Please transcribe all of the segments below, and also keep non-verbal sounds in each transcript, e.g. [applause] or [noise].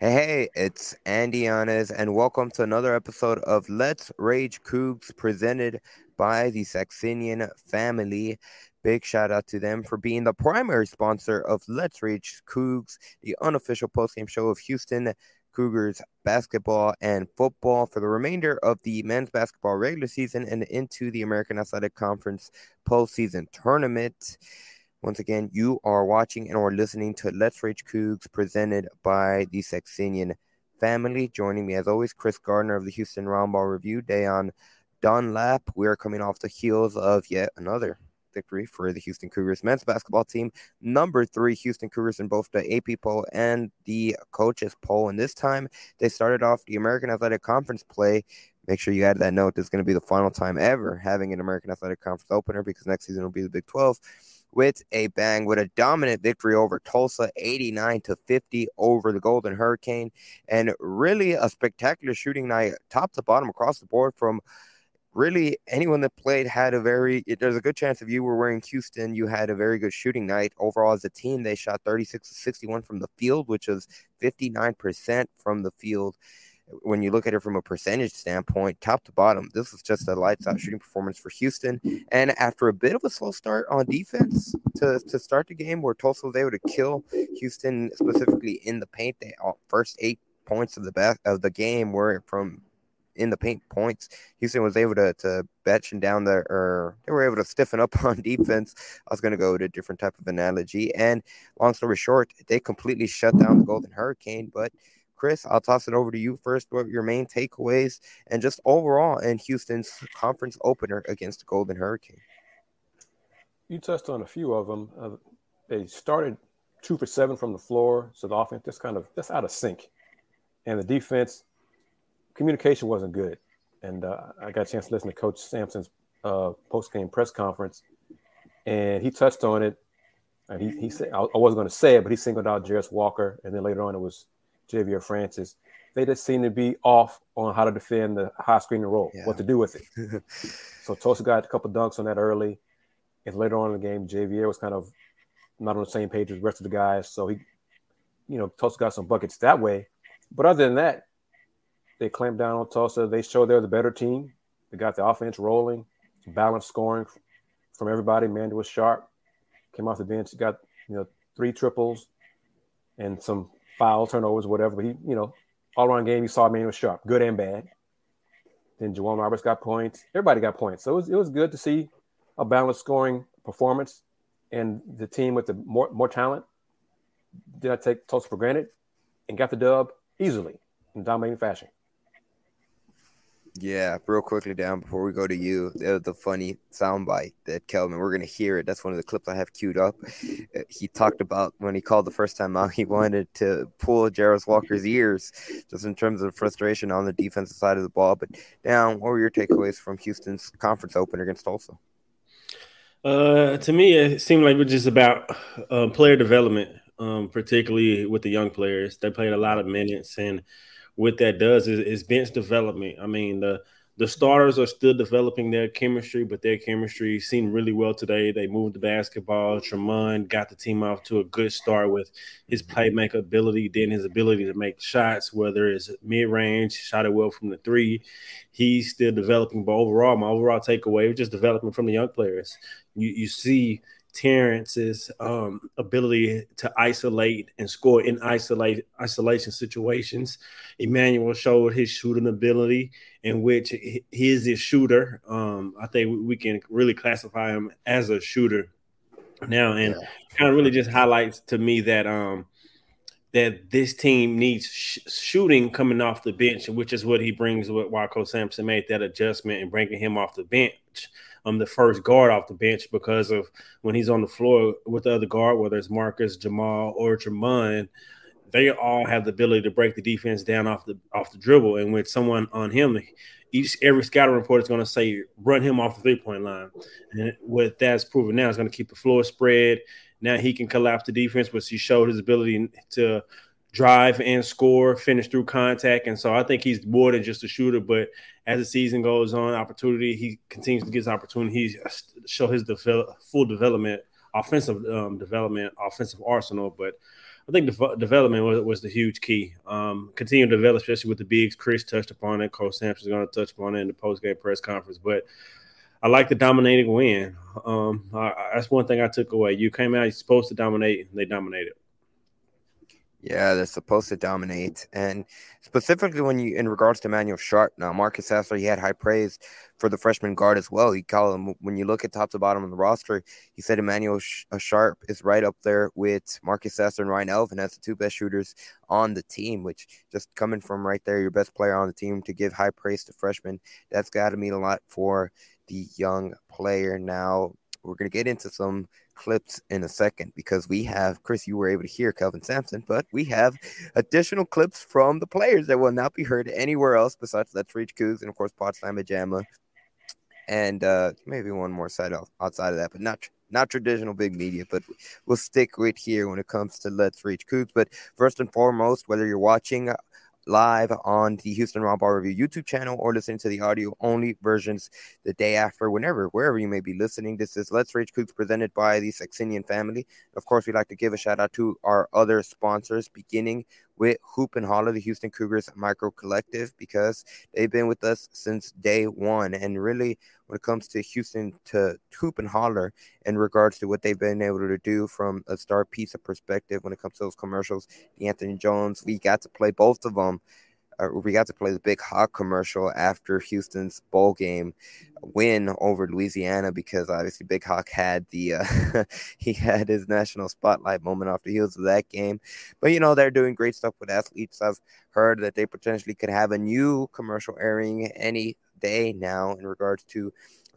Hey, it's Andy Yanez, and welcome to another episode of Let's Rage Coogs presented by the Saxenian family. Big shout out to them for being the primary sponsor of Let's Rage Coogs, the unofficial postgame show of Houston Cougars basketball and football for the remainder of the men's basketball regular season and into the American Athletic Conference postseason tournament. Once again, you are watching and or listening to Let's Rage Coogs presented by the Saxenian family. Joining me as always, Kris Gardner of the Houston Roundball Review, day Da'Yon Dunlap. We are coming off the heels of yet another victory for the Houston Cougars men's basketball team. Number three, Houston Cougars in both the AP poll and the coaches poll. And this time they started off the American Athletic Conference play. Make sure you add that note. This is going to be the final time ever having an American Athletic Conference opener because next season will be the Big 12 with a bang with a dominant victory over Tulsa 89 to 50 over the Golden Hurricane and really a spectacular shooting night top to bottom across the board from really anyone that played had a very there's a good chance if you were wearing Houston you had a very good shooting night. Overall as a team they shot 36 to 61 from the field which was 59% from the field when you look at it from a percentage standpoint, top to bottom, this was just a lights out shooting performance for Houston. And after a bit of a slow start on defense to, to start the game, where Tulsa was able to kill Houston specifically in the paint, they uh, first eight points of the back of the game were from in the paint points. Houston was able to to and down the or they were able to stiffen up [laughs] on defense. I was going to go to a different type of analogy. And long story short, they completely shut down the Golden Hurricane, but Kris, I'll toss it over to you first. What your main takeaways and just overall in Houston's conference opener against the Golden Hurricane? You touched on a few of them. Uh, they started two for seven from the floor, so the offense just kind of just out of sync, and the defense communication wasn't good. And uh, I got a chance to listen to Coach Sampson's uh, post game press conference, and he touched on it. And he, he said, I wasn't going to say it, but he singled out Jarace Walker, and then later on it was Ja'Vier Francis, they just seem to be off on how to defend the high screen and roll, yeah. what to do with it. [laughs] so Tulsa got a couple dunks on that early. And later on in the game, Ja'Vier was kind of not on the same page as the rest of the guys. So he, you know, Tulsa got some buckets that way. But other than that, they clamped down on Tulsa. They showed they're the better team. They got the offense rolling, balanced scoring from everybody. Mandy was sharp, came off the bench, got, you know, three triples and some foul turnovers, whatever. But he, you know, all around game, you saw Emmanuel Sharp, good and bad. Then J'Wan Roberts got points. Everybody got points. So it was, it was good to see a balanced scoring performance and the team with the more, more talent did not take Tulsa for granted and got the dub easily in dominating fashion. Yeah, real quickly down before we go to you, the, the funny soundbite that Kelvin, we're gonna hear it. That's one of the clips I have queued up. Uh, he talked about when he called the first time out, [laughs] he wanted to pull Jarace Walker's ears, just in terms of frustration on the defensive side of the ball. But down, what were your takeaways from Houston's conference opener against Tulsa? Uh, to me, it seemed like it was just about uh, player development, um, particularly with the young players. They played a lot of minutes and what that does is, is bench development. I mean, the the starters are still developing their chemistry, but their chemistry seemed really well today. They moved the basketball. Tramon got the team off to a good start with his playmaker ability, then his ability to make shots, whether it's mid range, shot it well from the three. He's still developing, but overall, my overall takeaway was just developing from the young players. You you see Terrance's um, ability to isolate and score in isolate isolation situations. Emmanuel showed his shooting ability, in which he is a shooter. Um, I think we can really classify him as a shooter now, and yeah. kind of really just highlights to me that um, that this team needs sh- shooting coming off the bench, which is what he brings. With why Coach Sampson made that adjustment and bringing him off the bench um the first guard off the bench because of when he's on the floor with the other guard, whether it's Marcus, Jamal, or Jamon, they all have the ability to break the defense down off the off the dribble. And with someone on him, each every scatter report is going to say run him off the three point line. And what that's proven now is going to keep the floor spread. Now he can collapse the defense, which he showed his ability to drive and score, finish through contact. And so I think he's more than just a shooter, but as the season goes on, opportunity, he continues to get his opportunities, show his develop, full development, offensive um, development, offensive arsenal. But I think the development was, was the huge key. Um, continue to develop, especially with the bigs. Kris touched upon it. Coach Sampson's going to touch upon it in the post game press conference. But I like the dominating win. Um, I, I, that's one thing I took away. You came out, you're supposed to dominate, and they dominated. Yeah, they're supposed to dominate. And specifically when you in regards to Manuel Sharp, now Marcus Sasser, he had high praise for the freshman guard as well. He called him when you look at top to bottom of the roster, he said Emmanuel uh, Sharp is right up there with Marcus Sasser and Ryan Elvin as the two best shooters on the team, which just coming from right there, your best player on the team to give high praise to freshmen, that's gotta mean a lot for the young player. Now we're gonna get into some clips in a second because we have Kris. You were able to hear Kelvin Sampson, but we have additional clips from the players that will not be heard anywhere else besides Let's Rage Coogs and of course Pawd Slama Jama, and uh, maybe one more side off outside of that, but not not traditional big media, but we'll stick with here when it comes to Let's Rage Coogs. But first and foremost, whether you're watching live on the Houston Roundball Review YouTube channel or listening to the audio only versions the day after, whenever, wherever you may be listening. This is Let's Rage Coogs presented by the Saxenian family. Of course, we'd like to give a shout out to our other sponsors, beginning with Hoop and Holler, the Houston Cougars micro collective, because they've been with us since day one. And really, when it comes to Houston to Hoop and Holler in regards to what they've been able to do from a Star Pizza perspective when it comes to those commercials, the Anthony Jones, we got to play both of them uh, we got to play the big hawk commercial after Houston's bowl game win over Louisiana because obviously Big Hawk had the uh, [laughs] he had his national spotlight moment off the heels of that game. But you know they're doing great stuff with athletes. I've heard that they potentially could have a new commercial airing any day now in regards to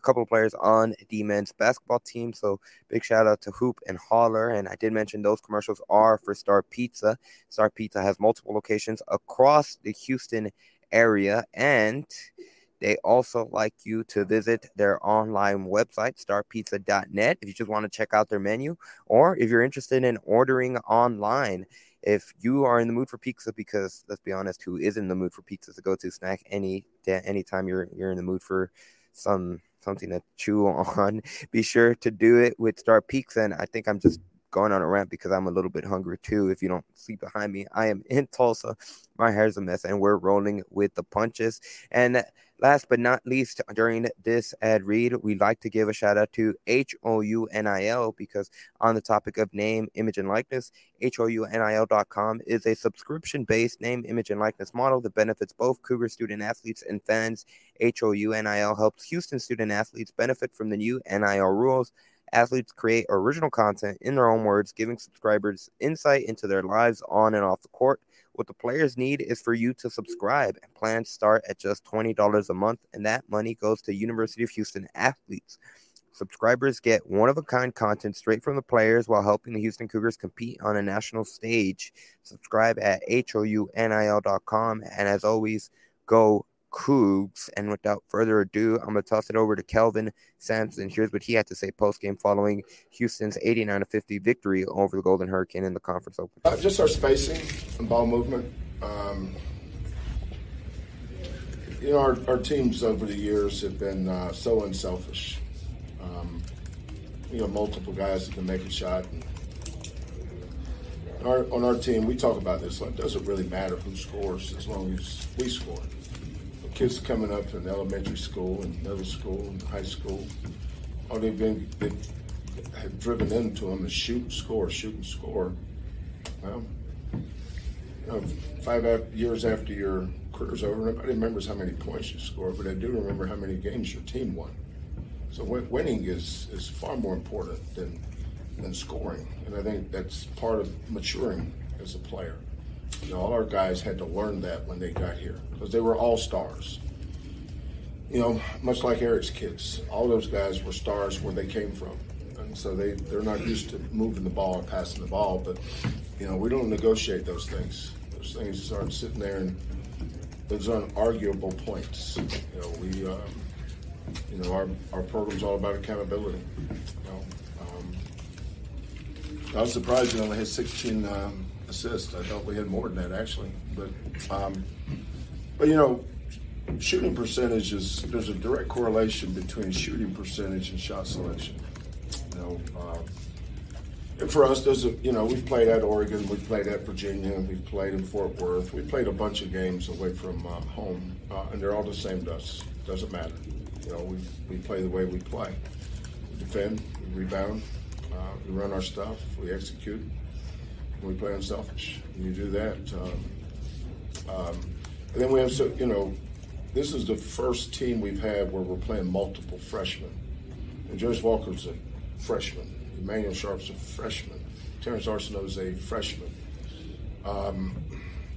couple of players on the men's basketball team. So big shout out to Hoop and Holler. And I did mention those commercials are for Star Pizza. Star Pizza has multiple locations across the Houston area and they also like you to visit their online website, starpizza.net, if you just want to check out their menu, or if you're interested in ordering online. If you are in the mood for pizza, because let's be honest, who is in the mood for pizza to go to snack any anytime you're you're in the mood for some something to chew on. [laughs] Be sure to do it with Star Pizza. And I think I'm just going on a rant because I'm a little bit hungry too. If you don't see behind me, I am in Tulsa. My hair's a mess, and we're rolling with the punches. And Last but not least, during this ad read, we'd like to give a shout out to HOUNIL because on the topic of name, image, and likeness, HOUNIL.com is a subscription based name, image, and likeness model that benefits both Cougar student athletes and fans. HOUNIL helps Houston student athletes benefit from the new NIL rules. Athletes create original content in their own words, giving subscribers insight into their lives on and off the court. What the players need is for you to subscribe. and Plans start at just $20 a month, and that money goes to University of Houston athletes. Subscribers get one of a kind content straight from the players while helping the Houston Cougars compete on a national stage. Subscribe at HOUNIL.com. And as always, go Coogs. And without further ado, I'm going to toss it over to Kelvin Sampson. Here's what he had to say post game following Houston's 89 50 victory over the Golden Hurricane in the conference open. Uh, just our spacing and ball movement. Um, you know, our, our teams over the years have been uh, so unselfish. Um, you know, multiple guys that can make a shot. And our, on our team, we talk about this. Like, it doesn't really matter who scores as long as we score kids coming up in elementary school and middle school and high school, all they've been they have driven into them is shoot and score, shoot and score. Well, you know, five years after your career's over, nobody remembers how many points you scored, but I do remember how many games your team won. So winning is is far more important than than scoring, and I think that's part of maturing as a player. You know, all our guys had to learn that when they got here because they were all stars. You know, much like Eric's kids, all those guys were stars where they came from. And so they, they're not used to moving the ball or passing the ball, but, you know, we don't negotiate those things. Those things aren't sitting there and those unarguable points. You know, we, um, you know, our, our program's all about accountability. You know, um, I was surprised we only had 16 um, assists. I thought we had more than that actually, but um, but you know, shooting percentage is there's a direct correlation between shooting percentage and shot selection. You know, uh, and for us, there's a, you know, we've played at Oregon, we've played at Virginia, we've played in Fort Worth, we've played a bunch of games away from uh, home, uh, and they're all the same to us. Doesn't matter. You know, we, we play the way we play. We defend, we rebound, uh, we run our stuff, we execute, we play unselfish. You do that. Um, um, and then we have, so you know, this is the first team we've had where we're playing multiple freshmen. And Jarace Walker's a freshman. Emmanuel Sharp's a freshman. Terrance Arceneaux is a freshman. Um,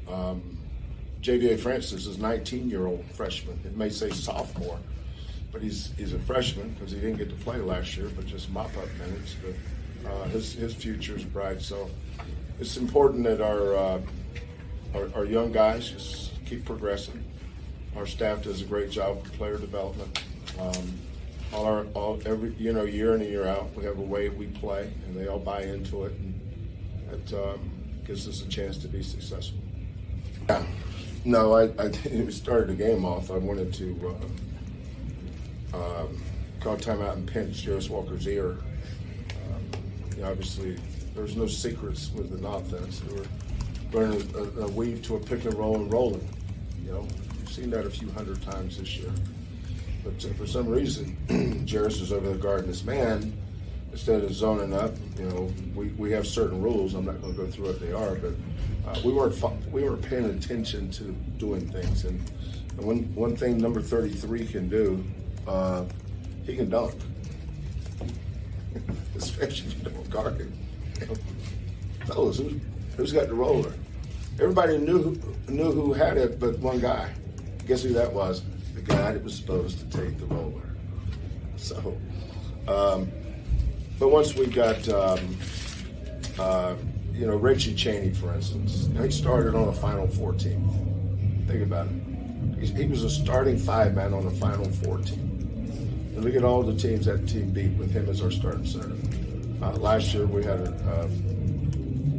um, Ja'Vier Francis is a 19-year-old freshman. It may say sophomore, but he's he's a freshman because he didn't get to play last year, but just mop-up minutes. But uh, his his future is bright. So it's important that our, uh, our, our young guys just keep progressing. Our staff does a great job of player development. Um, all our all every you know year in and year out, we have a way we play, and they all buy into it, and it um, gives us a chance to be successful. Yeah. No, I, I [laughs] started the game off. I wanted to uh, um, call timeout and pinch Jarace Walker's ear. Obviously, there's no secrets with an offense. They were learning a, a, weave to a pick and roll and rolling. You know, we've seen that a few hundred times this year. But uh, for some reason, [clears throat] Jarace was over the guard guarding this man instead of zoning up. You know, we, we have certain rules. I'm not going to go through what they are, but uh, we weren't we weren't paying attention to doing things. And, and one one thing number 33 can do, uh, he can dunk, especially if you don't guard. Fellas, who's, who's got the roller? Everybody knew knew who had it, but one guy. Guess who that was? The guy that was supposed to take the roller. So, um, but once we got, um, uh, you know, Reggie Chaney, for instance, you know, he started on a Final Four team. Think about it. He, he was a starting five man on a Final Four team. And look at all the teams that team beat with him as our starting center. Uh, last year we had a,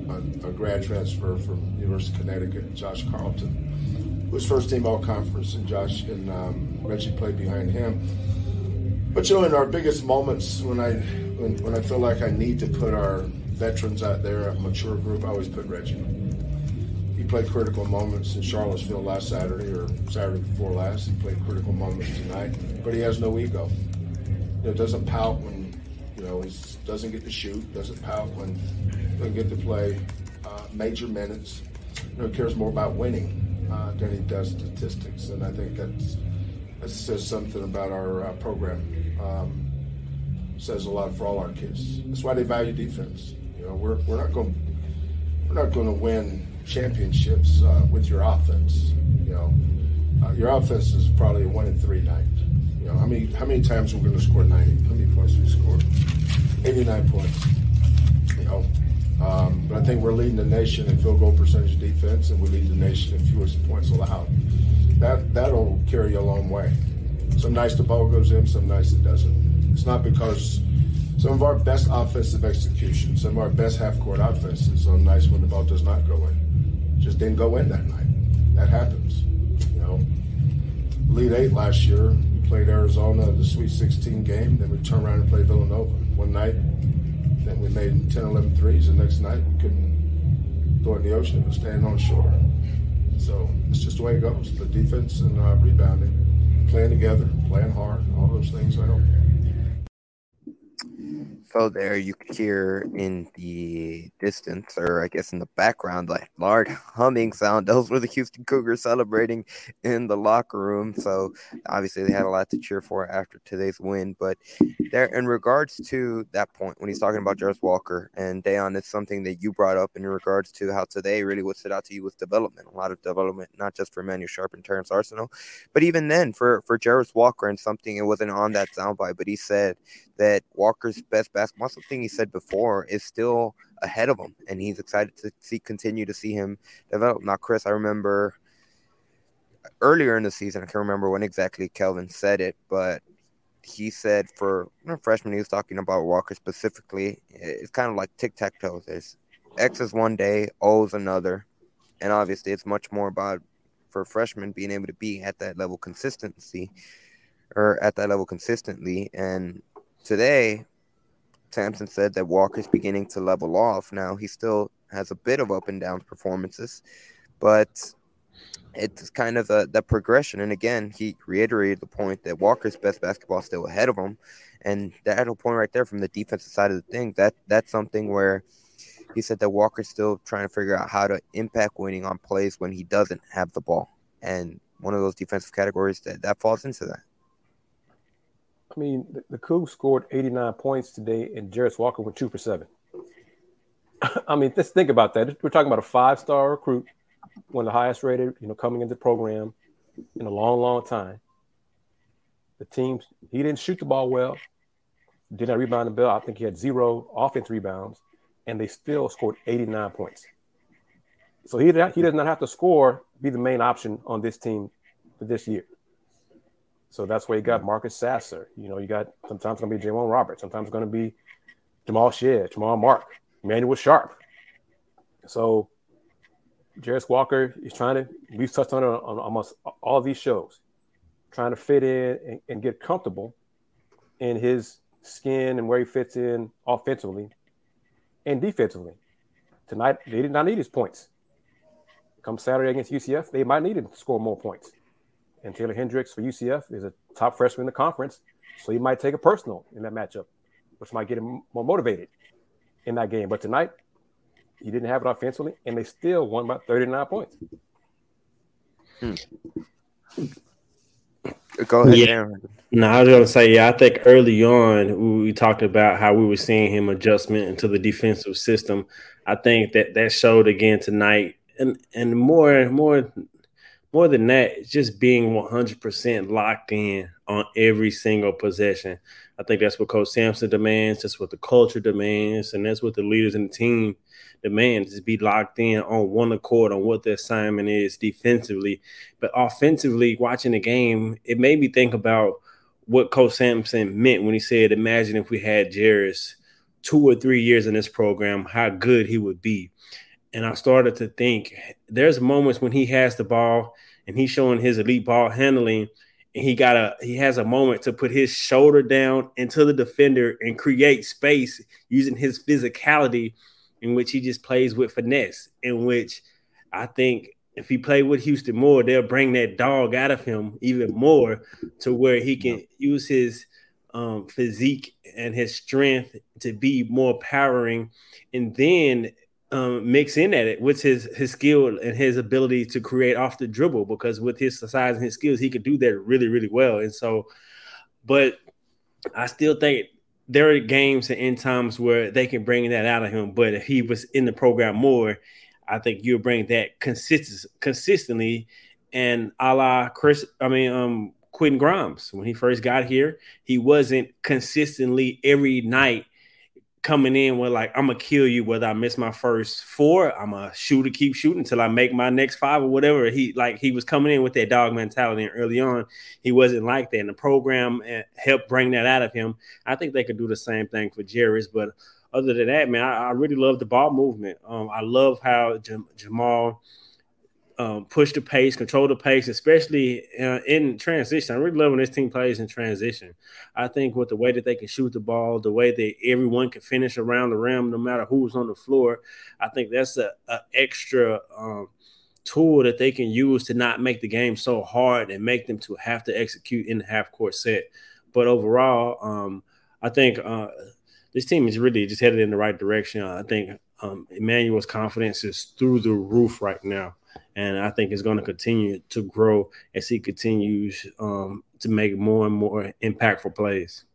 a, a, grad transfer from University of Connecticut, Josh Carlton, was first team all conference, and Josh and um, Reggie played behind him. But you know, in our biggest moments, when I when, when I feel like I need to put our veterans out there, a mature group, I always put Reggie. He played critical moments in Charlottesville last Saturday or Saturday before last. He played critical moments tonight, but he has no ego. Know, doesn't pout when you know, he doesn't get to shoot, doesn't pout when doesn't get to play uh, major minutes. You know, cares more about winning uh, than he does statistics, and I think that's that says something about our uh, program. Um, says a lot for all our kids. That's why they value defense. You know, we're we're not going we're not going to win championships uh, with your offense. You know, uh, your offense is probably a one in three night. You know, how many how many times we're going to score 90? How many points we score? 89 points. You know, um, but I think we're leading the nation in field goal percentage defense, and we lead the nation in fewest points allowed. That that'll carry you a long way. Some nights the ball goes in, some nights it doesn't. It's not because some of our best offensive execution, some of our best half court offenses on nights when the ball does not go in, just didn't go in that night. That happens. You know, lead eight last year played Arizona in the Sweet 16 game. Then we turned around and played Villanova one night. Then we made 10, 11 threes. The next night we couldn't throw it in the ocean. It was standing on shore. So it's just the way it goes. The defense and uh, rebounding, playing together, playing hard, all those things I help. So there you could hear in the distance, or I guess in the background, like large humming sound. [laughs] Those were the Houston Cougars celebrating in the locker room. So obviously they had a lot to cheer for after today's win. But there, in regards to that point, when he's talking about Jarace Walker and Da'Yon, it's something that you brought up in regards to how today really what stood out to you was development, a lot of development, not just for Emmanuel Sharp and Terrance Arceneaux, but even then for for Jarace Walker and something it wasn't on that soundbite, but he said that Walker's best basketball, something he said before, is still ahead of him, and he's excited to see continue to see him develop. Now, Kris, I remember earlier in the season, I can't remember when exactly Kelvin said it, but he said for freshman, he was talking about Walker specifically. It's kind of like tic tac toe. There's X is one day, O is another, and obviously, it's much more about for freshmen being able to be at that level consistency or at that level consistently and today, Sampson said that Walker's beginning to level off. Now he still has a bit of up and down performances, but it's kind of the, progression. And again, he reiterated the point that Walker's best basketball is still ahead of him. And that whole point right there from the defensive side of the thing, that that's something where he said that Walker's still trying to figure out how to impact winning on plays when he doesn't have the ball. And one of those defensive categories that, that falls into that. I mean, the, the Coogs scored 89 points today, and Jarace Walker went two for seven. [laughs] I mean, just think about that. We're talking about a five-star recruit, one of the highest rated, you know, coming into the program in a long, long time. The team, he didn't shoot the ball well, did not rebound the ball. I think he had zero offense rebounds, and they still scored 89 points. So he, he does not have to score, be the main option on this team for this year. So that's where you got Marcus Sasser. You know, you got sometimes it's gonna be J'Wan Roberts, sometimes it's gonna be Jamal Shead, Jamal Mark, Manuel Sharp. So Jarace Walker is trying to, we've touched on it on almost all these shows, trying to fit in and, and get comfortable in his skin and where he fits in offensively and defensively. Tonight, they did not need his points. Come Saturday against UCF, they might need him to score more points. And Taylor Hendricks for UCF is a top freshman in the conference, so he might take a personal in that matchup, which might get him more motivated in that game. But tonight, he didn't have it offensively, and they still won by 39 points. Hmm. Go ahead. Yeah. No, I was gonna say, yeah, I think early on we talked about how we were seeing him adjustment into the defensive system. I think that that showed again tonight, and and more and more more than that, just being 100% locked in on every single possession. I think that's what Coach Sampson demands. That's what the culture demands, and that's what the leaders in the team demand: is be locked in on one accord on what the assignment is defensively. But offensively, watching the game, it made me think about what Coach Sampson meant when he said, "Imagine if we had Jarace two or three years in this program, how good he would be." and I started to think there's moments when he has the ball and he's showing his elite ball handling and he got a he has a moment to put his shoulder down into the defender and create space using his physicality in which he just plays with finesse in which I think if he played with Houston more they'll bring that dog out of him even more to where he can use his um, physique and his strength to be more powering. And then um, mix in at it with his his skill and his ability to create off the dribble because with his size and his skills he could do that really really well. And so but I still think there are games and in times where they can bring that out of him but if he was in the program more I think you'll bring that consistent consistently. And a la Kris I mean um Quentin Grimes when he first got here he wasn't consistently every night coming in with like I'm gonna kill you whether I miss my first four, I'm gonna shoot shooter, keep shooting until I make my next five or whatever. He like he was coming in with that dog mentality, and early on he wasn't like that. And the program eh, helped bring that out of him. I think they could do the same thing for Jarace, but other than that, man, I, I really love the ball movement. Um, I love how Jam- Jamal um, push the pace, control the pace, especially uh, in transition. I really love when this team plays in transition. I think with the way that they can shoot the ball, the way that everyone can finish around the rim, no matter who's on the floor, I think that's a, a extra um, tool that they can use to not make the game so hard and make them to have to execute in the half court set. But overall, um, I think uh, this team is really just headed in the right direction. I think um, Emmanuel's confidence is through the roof right now and I think it's going to continue to grow as he continues um, to make more and more impactful plays.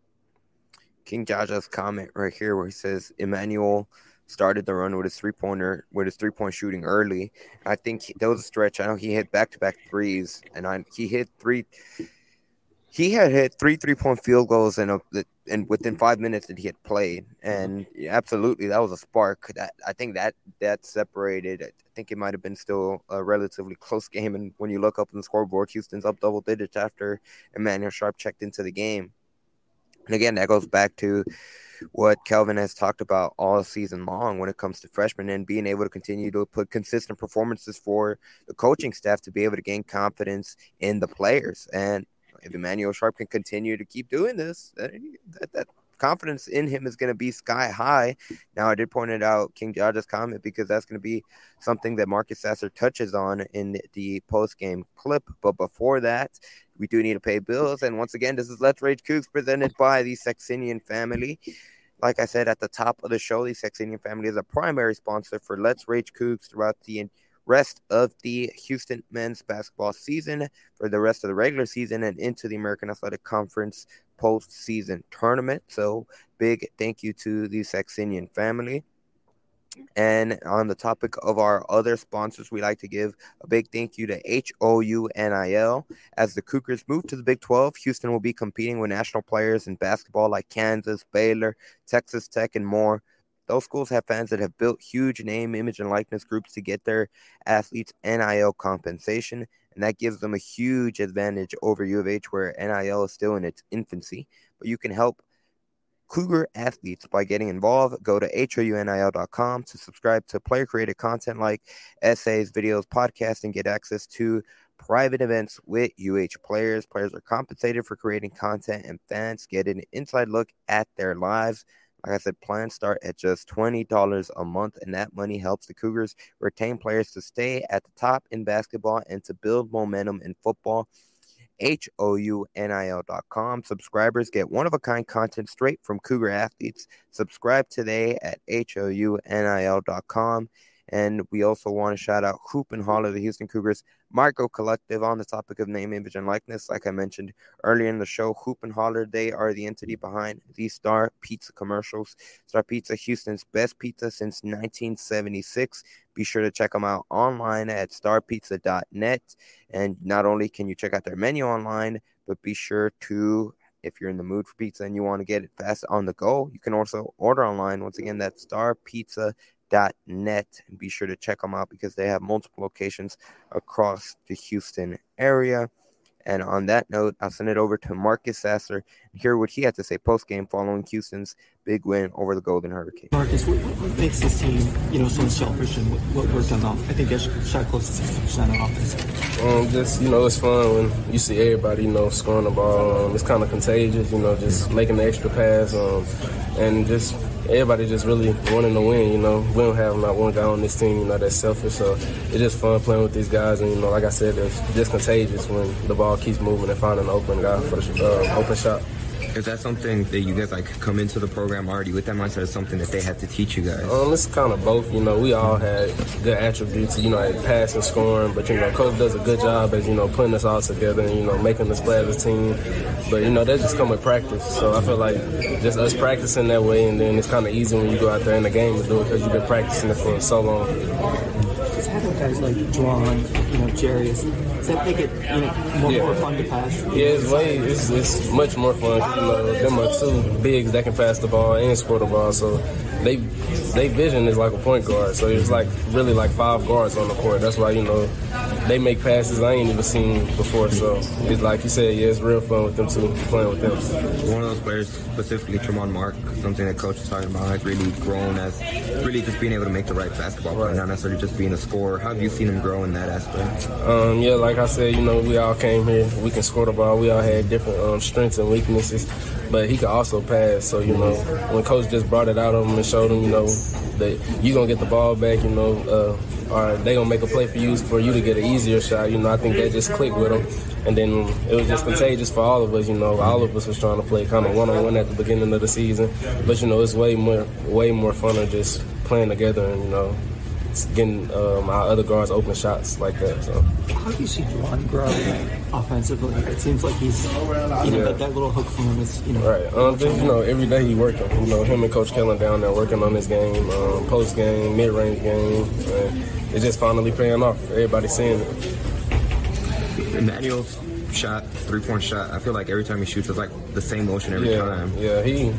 King Jaja's comment right here where he says Emmanuel started the run with his three pointer with his three point shooting early. I think he, there was a stretch. I know he hit back to back threes, and I he hit three he had hit three three point field goals in a and within five minutes that he had played, mm-hmm. and absolutely that was a spark. That I think that that separated. I think it might have been still a relatively close game, and when you look up in the scoreboard, Houston's up double digits after Emmanuel Sharp checked into the game. And again, that goes back to what Kelvin has talked about all season long when it comes to freshmen and being able to continue to put consistent performances for the coaching staff to be able to gain confidence in the players. And if Emmanuel Sharp can continue to keep doing this, that, that confidence in him is going to be sky high. Now, I did point it out, King George's comment, because that's going to be something that Marcus Sasser touches on in the post game clip. But before that, we do need to pay bills. And once again, this is Let's Rage Coogs presented by the Saxenian family. Like I said at the top of the show, the Saxenian family is a primary sponsor for Let's Rage Coogs throughout the rest of the Houston men's basketball season, for the rest of the regular season, and into the American Athletic Conference postseason tournament. So, big thank you to the Saxenian family. And on the topic of our other sponsors, we like to give a big thank you to HOUNIL. As the Cougars move to the Big 12, Houston will be competing with national players in basketball like Kansas, Baylor, Texas Tech, and more. Those schools have fans that have built huge name, image, and likeness groups to get their athletes NIL compensation, and that gives them a huge advantage over U of H, where NIL is still in its infancy. But you can help Cougar athletes by getting involved. Go to HOUNIL.com to subscribe to player created content like essays, videos, podcasts, and get access to private events with UH players. Players are compensated for creating content, and fans get an inside look at their lives. Like I said, plans start at just $20 a month, and that money helps the Cougars retain players to stay at the top in basketball and to build momentum in football. HOUNIL.com. Subscribers get one of a kind content straight from Cougar athletes. Subscribe today at HOUNIL.com. And we also want to shout out Hoop and Holler, the Houston Cougars Micro Collective on the topic of name, image, and likeness. Like I mentioned earlier in the show, Hoop and Holler, they are the entity behind the Star Pizza commercials. Star Pizza, Houston's best pizza since 1976. Be sure to check them out online at starpizza.net. And not only can you check out their menu online, but be sure to if you're in the mood for pizza and you want to get it fast on the go, you can also order online. Once again, that's starpizza.net net and be sure to check them out because they have multiple locations across the Houston area. And on that note, I'll send it over to Marcus Sasser and hear what he had to say post game following Houston's big win over the Golden Hurricane. Marcus, what, what makes this team, you know, so selfish and what, what worked on off? I think they shot close to sixty percent on offense. Um, just you know, it's fun when you see everybody, you know, scoring the ball. Um, it's kind of contagious, you know, just making the extra pass, um, and just everybody just really wanting to win. You know, we don't have not one guy on this team, you know, that's selfish. So it's just fun playing with these guys, and you know, like I said, it's just contagious when the ball keeps moving and finding an open guy for the uh, open shot. Is that something that you guys like come into the program already with that mindset? Is something that they have to teach you guys? Um, it's kind of both. You know, we all had good attributes. You know, like passing, scoring, but you know, coach does a good job as you know putting us all together and you know making us play as a team. But you know, that just come with practice. So I feel like just us practicing that way, and then it's kind of easy when you go out there in the game to do it because you've been practicing it for so long. Just having guys like J'Wan, you know, Jarace, that make it you know more, yeah. more fun to pass? Yeah, it's way it's, it's much more fun. You know, them are two bigs that can pass the ball and score the ball. So they they vision is like a point guard. So it's like really like five guards on the court. That's why you know they make passes I ain't even seen before. So it's like you said, yeah, it's real fun with them too, playing with them. One of those players, specifically Tramon Mark, something that coach is talking about, has really grown as really just being able to make the right basketball play, not necessarily just being a scorer. How have you seen him grow in that aspect? Um, yeah, like I said, you know, we all came here, we can score the ball. We all had different um, strengths and weaknesses, but he could also pass. So you know, when coach just brought it out of him and showed him, you know, that you gonna get the ball back, you know. Uh, or they gonna make a play for you for you to get an easier shot. You know, I think that just clicked with them, and then it was just contagious for all of us. You know, all of us was trying to play kind of one on one at the beginning of the season, but you know, it's way more way more fun than just playing together and you know getting um, our other guards open shots like that. So, how do you see J'Wan grow offensively? It seems like he's, you know, yeah. that, that, little hook from him is, you know, right. Um, just, you know, every day he working. You know, him and Coach Kellen down there working on his game, um, post game, mid range game. And it's just finally paying off. Everybody's seeing it. Emmanuel's shot, three point shot. I feel like every time he shoots, it's like the same motion every yeah, time. Yeah, he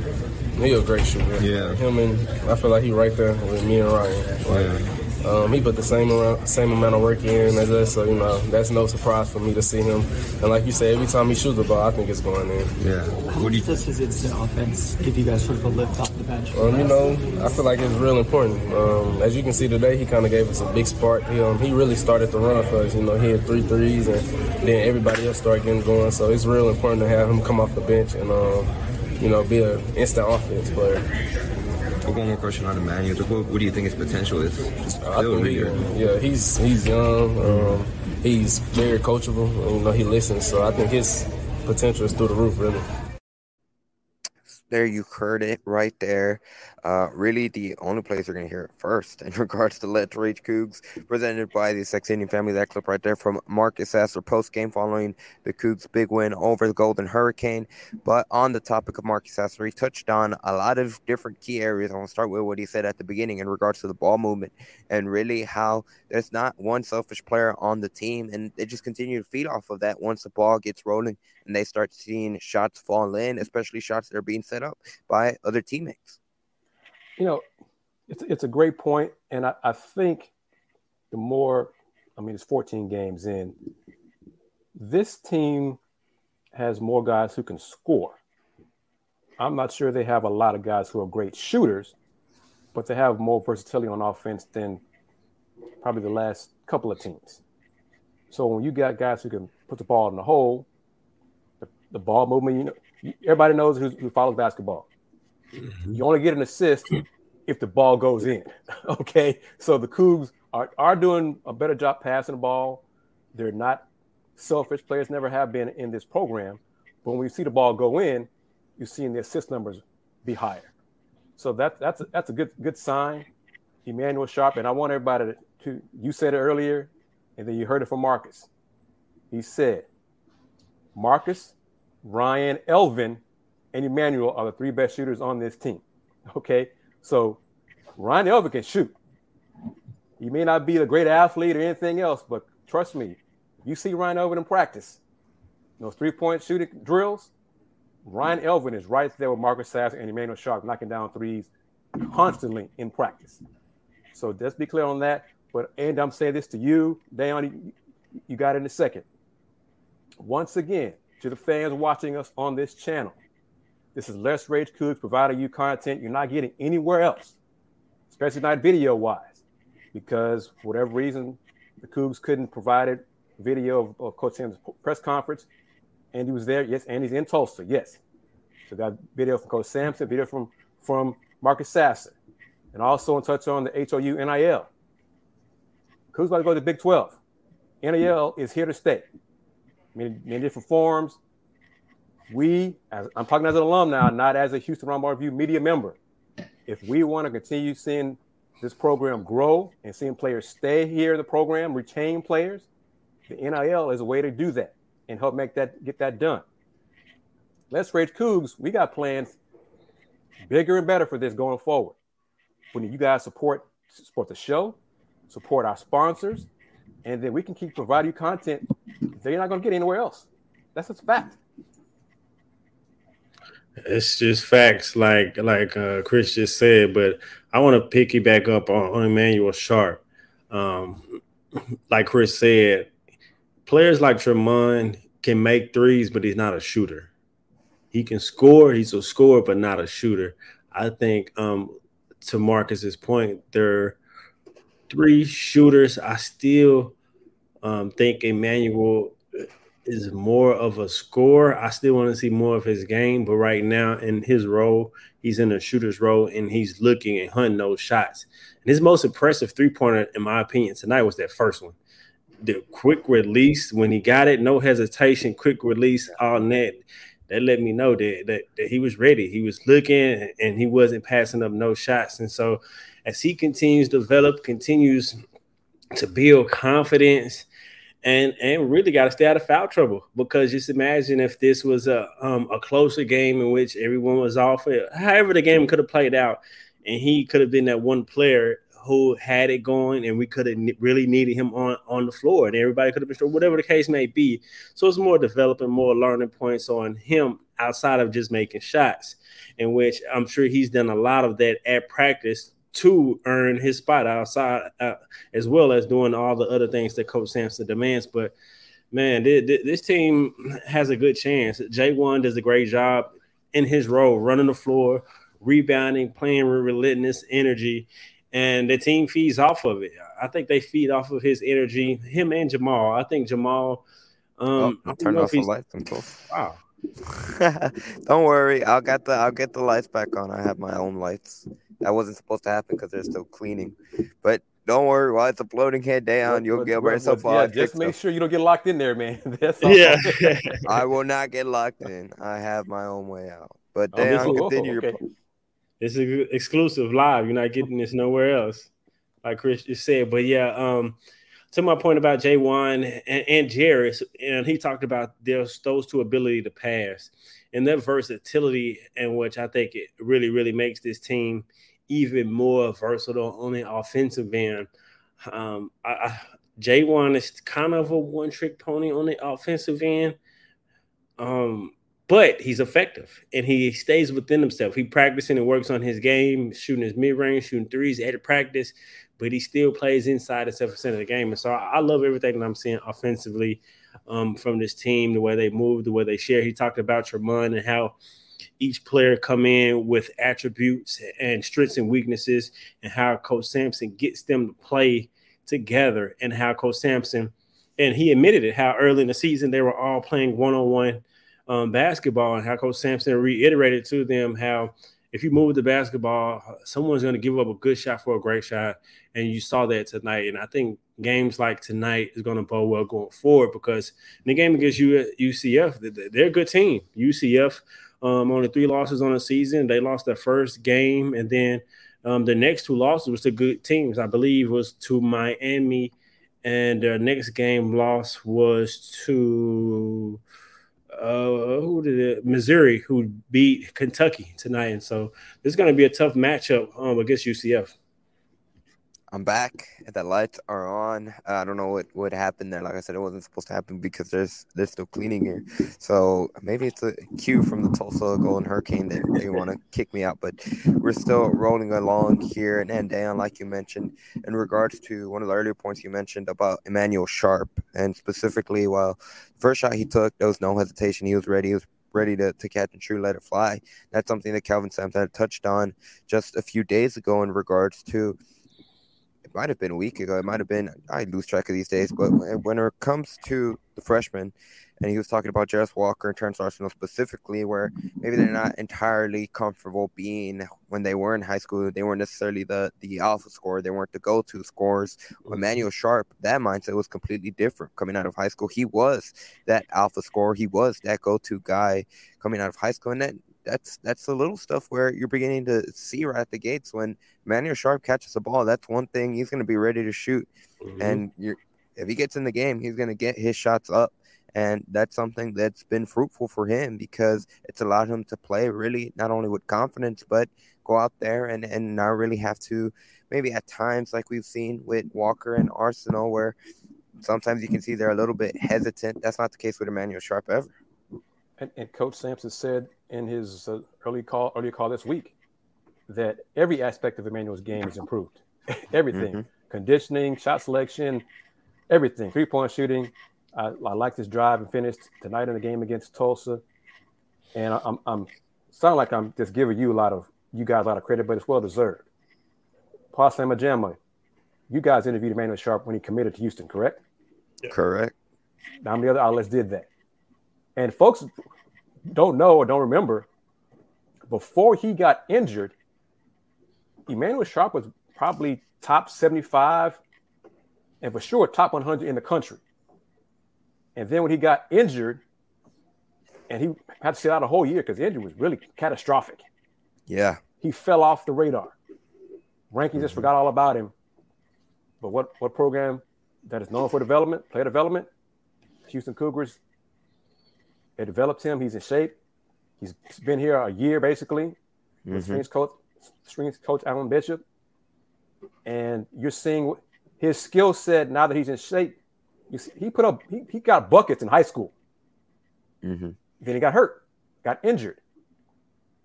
he a great shooter. Yeah, him and I feel like he right there with me and Ryan. Like, yeah. Um, he put the same amount, same amount of work in as us, so you know that's no surprise for me to see him. And like you said, every time he shoots the ball, I think it's going in. Yeah. How what do you does his instant offense give you guys sort of a lift off the bench? Um, you know, I feel like it's real important. Um, as you can see today, he kind of gave us a big spark. He, um, he really started to run for us. You know, he had three threes, and then everybody else started getting going. So it's real important to have him come off the bench and um, you know, be an instant offense player. One more question on Emmanuel. What, what do you think his potential is? I think he, yeah, he's he's young. Um, he's very coachable. And, you know, he listens. So I think his potential is through the roof, really there you heard it right there. Uh, really, the only place you're going to hear it first [laughs] in regards to Let's Rage Coogs, presented by the Saxenian family. That clip right there from Marcus Sasser post game following the Coogs' big win over the Golden Hurricane. But on the topic of Marcus Sasser, he touched on a lot of different key areas. I want to start with what he said at the beginning in regards to the ball movement and really how there's not one selfish player on the team, and they just continue to feed off of that once the ball gets rolling and they start seeing shots fall in, especially shots that are being set up by other teammates. You know, it's it's a great point, and I, I think the more, I mean, it's 14 games in. This team has more guys who can score. I'm not sure they have a lot of guys who are great shooters, but they have more versatility on offense than probably the last couple of teams. So when you got guys who can put the ball in the hole, the ball movement. You know, everybody knows who, who follows basketball. You only get an assist if the ball goes in. [laughs] okay, so the Coogs are are doing a better job passing the ball. They're not selfish. Players never have been in this program. But when we see the ball go in, you're seeing the assist numbers be higher. So that that's a, that's a good good sign. Emmanuel Sharp, and I want everybody to you said it earlier, and then you heard it from Marcus. He said, Marcus Ryan, Elvin, and Emmanuel are the three best shooters on this team. Okay, so Ryan Elvin can shoot. He may not be a great athlete or anything else, but trust me, you see Ryan Elvin in practice, those three point shooting drills, Ryan Elvin is right there with Marcus Sass and Emmanuel Sharp knocking down threes constantly in practice. So just be clear on that. But and I'm saying this to you, Da'Yon, you got it in a second. Once again, to the fans watching us on this channel. This is Let's Rage Coogs providing you content you're not getting anywhere else, especially not video wise, because whatever reason, the Coogs couldn't provide it video of, of Coach Sam's press conference. Andy was there, yes, Andy's in Tulsa, yes. So got video from Coach Sampson, video from from Marcus Sasser, and also in touch on the HOU NIL. Coogs about to go to the Big 12. NIL is here to stay many, many different forms. We, as I'm talking as an alum now, not as a Houston Round Review media member, if we want to continue seeing this program grow and seeing players stay here in the program, retain players, the NIL is a way to do that and help make that get that done. Let's Rage Coogs, we got plans bigger and better for this going forward. When you guys support support the show, support our sponsors, and then we can keep providing you content that you're not going to get anywhere else. That's a fact. It's just facts, like like uh, Kris just said. But I want to piggyback up on, on Emmanuel Sharp. Um, [clears throat] like Kris said, players like Tramon can make threes, but he's not a shooter. He can score. He's a scorer, but not a shooter. I think um, to Marcus's point, there three shooters. I still um, think Emmanuel is more of a scorer. I still want to see more of his game, but right now in his role, he's in a shooter's role and he's looking and hunting those shots. And his most impressive three pointer, in my opinion, tonight was that first one. The quick release when he got it, no hesitation, quick release, all net. That let me know that, that, that he was ready. He was looking and he wasn't passing up no shots. And so, as he continues to develop, continues to build confidence and and really got to stay out of foul trouble because just imagine if this was a um, a closer game in which everyone was off. However, the game could have played out, and he could have been that one player who had it going, and we could have really needed him on on the floor, and everybody could have been sure, whatever the case may be. So it's more developing, more learning points on him outside of just making shots, in which I'm sure he's done a lot of that at practice to earn his spot outside, uh, as well as doing all the other things that Coach Sampson demands. But man, this team has a good chance. J'Wan does a great job in his role, running the floor, rebounding, playing with relentless energy, and the team feeds off of it. I think they feed off of his energy, him and Jamal. I think Jamal. Um, oh, I'll turn off the lights. Wow. [laughs] Don't worry, I'll get the I'll get the lights back on. I have my own lights. That wasn't supposed to happen because they're still cleaning. But don't worry, while it's a floating head down, you'll get where so far. Yeah, just make sure you don't get locked in there, man. [laughs] That's all. Yeah, [laughs] I will not get locked in. I have my own way out. But Da'Yon, oh, continue okay. your. This is exclusive live. You're not getting this nowhere else, like Kris just said. But yeah, um, to my point about J'Wan and, and Jarace, and he talked about those those two ability to pass and that versatility, in which I think it really, really makes this team even more versatile on the offensive end. Um, I, I, J'Wan is kind of a one trick pony on the offensive end. Um, but he's effective and he stays within himself. He practicing and works on his game, shooting his mid range, shooting threes at practice, but he still plays inside the seven percent of the game. And so I, love everything that I'm seeing offensively um, from this team, the way they move, the way they share. He talked about Tramon and how each player come in with attributes and strengths and weaknesses, and how Coach Sampson gets them to play together, and how Coach Sampson and he admitted it how early in the season they were all playing one on one basketball, and how Coach Sampson reiterated to them how if you move the basketball, someone's going to give up a good shot for a great shot, and you saw that tonight. And I think games like tonight is going to bode well going forward because in the game against UCF, they're a good team. UCF um, only three losses on the season. They lost their first game, and then um, the next two losses was to good teams. I believe was to Miami, and their next game loss was to uh, who did it? Missouri, who beat Kentucky tonight, and so this is going to be a tough matchup um, against UCF. I'm back. The lights are on. Uh, I don't know what what happened there. Like I said, it wasn't supposed to happen because there's there's still cleaning here. So maybe it's a cue from the Tulsa Golden Hurricane that they want to kick me out. But we're still rolling along here. And, and Dan, like you mentioned, in regards to one of the earlier points you mentioned about Emanuel Sharp, and specifically, while first shot he took, there was no hesitation. He was ready. He was ready to, to catch and shoot, let it fly. That's something that Kelvin Sampson touched on just a few days ago in regards to might have been a week ago. It might have been I lose track of these days, but when it comes to the freshmen, and he was talking about Jarace Walker and Terrance Arceneaux specifically, where maybe they're not entirely comfortable being when they were in high school. They weren't necessarily the the alpha scorer. They weren't the go to scorers. Emanuel Sharp, that mindset was completely different coming out of high school. He was that alpha scorer. He was that go to guy coming out of high school, and that that's that's the little stuff where you're beginning to see right at the gates when Manuel Sharp catches the ball. That's one thing he's going to be ready to shoot, mm-hmm. and you're if he gets in the game, he's going to get his shots up, and that's something that's been fruitful for him because it's allowed him to play really not only with confidence but go out there and and not really have to maybe at times like we've seen with Walker and Arceneaux where sometimes you can see they're a little bit hesitant. That's not the case with Emanuel Sharp ever. And, and Coach Sampson said in his uh, early call early call this week that every aspect of Emanuel's game is improved. [laughs] everything, mm-hmm. conditioning, shot selection, everything, three point shooting. I, I liked his drive and finished tonight in the game against Tulsa. And I, I'm, I'm sound like I'm just giving you a lot of you guys a lot of credit, but it's well deserved. Pawd Slama Jama, you guys interviewed Emanuel Sharp when he committed to Houston, correct? Correct. How many other outlets did that? And folks don't know or don't remember, before he got injured, Emanuel Sharp was probably top 75 and for sure top 100 in the country. And then when he got injured, and he had to sit out a whole year because the injury was really catastrophic. Yeah. He fell off the radar. Rankings mm-hmm. just forgot all about him. But what, what program that is known for development, player development, Houston Cougars they developed him. He's in shape. He's been here a year basically. Mm-hmm. Strings coach, strings coach Alan Bishop, and you're seeing his skill set now that he's in shape. See, he put up. He, he got buckets in high school. Mm-hmm. Then he got hurt, got injured.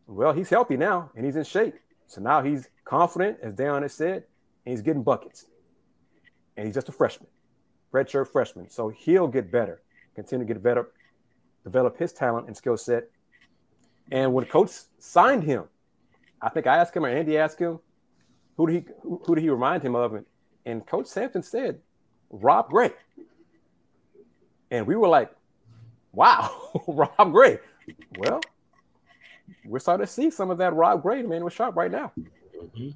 Well, he's healthy now and he's in shape. So now he's confident, as Da'Yon has said, and he's getting buckets. And he's just a freshman, redshirt freshman. So he'll get better, continue to get better, develop his talent and skill set. And when coach signed him, I think I asked him or Andy asked him, who did he who, who did he remind him of? And, and Coach Sampson said, Rob Gray. And we were like, wow, [laughs] Rob Gray. Well, we're starting to see some of that Rob Gray man with Sharp right now. Mm-hmm.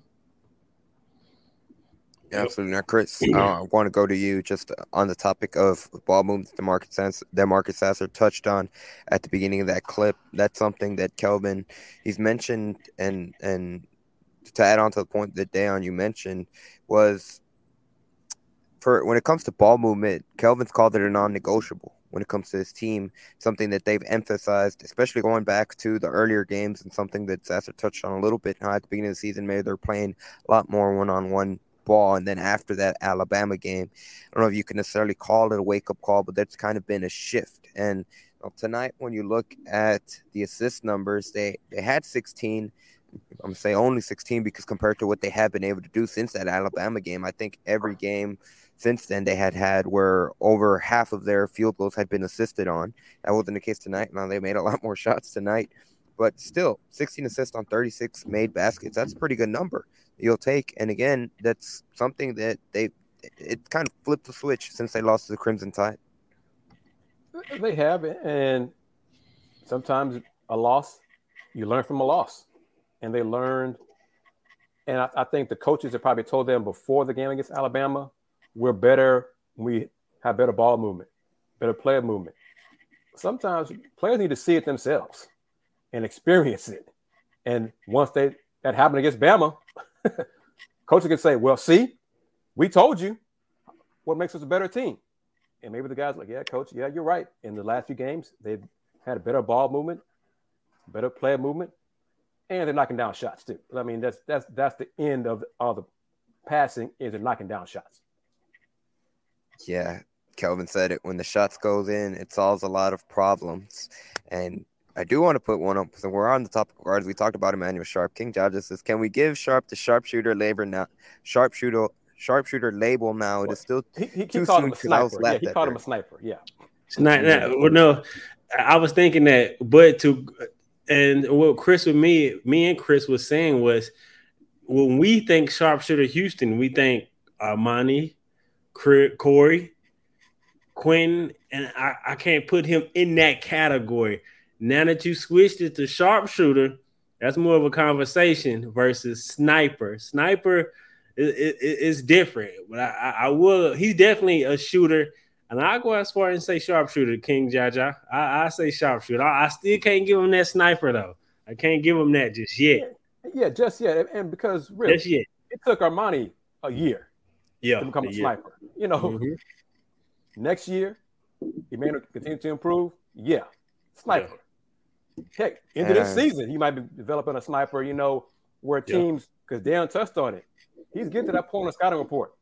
Absolutely. Now, Kris, [clears throat] uh, I want to go to you just on the topic of ball movements that Marcus, Sas- that Marcus Sasser touched on at the beginning of that clip. That's something that Kelvin, he's mentioned, and and to add on to the point that Da'Yon you mentioned, was for when it comes to ball movement, Kelvin's called it a non negotiable when it comes to his team, something that they've emphasized, especially going back to the earlier games and something that Sasser touched on a little bit now at the beginning of the season. Maybe they're playing a lot more one on one ball. And then after that Alabama game, I don't know if you can necessarily call it a wake up call, but that's kind of been a shift. And well, tonight, when you look at the assist numbers, they, they had 16. I'm gonna say only 16 because compared to what they have been able to do since that Alabama game, I think every game since then they had had where over half of their field goals had been assisted on. That wasn't the case tonight. Now they made a lot [laughs] more shots tonight, but still 16 assists on 36 made baskets. That's a pretty good number you'll take. And again, that's something that they it kind of flipped the switch since they lost to the Crimson Tide. They have, and sometimes a loss, you learn from a loss, and they learned. And I, I think the coaches have probably told them before the game against Alabama, we're better. We have better ball movement, better player movement. Sometimes players need to see it themselves and experience it. And once they that happened against Bama, [laughs] coach can say, "Well, see, we told you what makes us a better team." And maybe the guys like, "Yeah, coach, yeah, you're right. In the last few games, they've had a better ball movement, better player movement, and they're knocking down shots too. I mean, that's that's that's the end of all the passing is they're knocking down shots. Yeah, Kelvin said it. When the shots goes in, it solves a lot of problems, and I do want to put one up. So we're on the topic of guards. We talked about Emanuel Sharp. King Jaja says, "Can we give Sharp the sharpshooter label now? Sharpshooter, sharpshooter label now? It is still he, he, too he called soon him a because I was sniper. Yeah, he called there. him a sniper. Yeah. It's not, not well, no. I was thinking that, but to and what Kris with me, me and Kris was saying was when we think sharpshooter Houston, we think Armoni, Cre- Corey, Quinn, and I, I can't put him in that category. Now that you switched it to sharpshooter, that's more of a conversation versus sniper. Sniper is, is, is different, but I, I, will. He's definitely a shooter, and I go as far and say sharpshooter, King Jaja. I, I say sharpshooter. I, I still can't give him that sniper though. I can't give him that just yet. Yeah, just yet. And- because really, Just yet. it took Armoni a year Yeah. to become a yeah. sniper. You know, Mhm. [laughs] next year, he may continue to improve. Yeah, sniper. Heck, into this season, he might be developing a sniper. You know, where teams because Dan touched on it. He's getting to that point on the scouting report.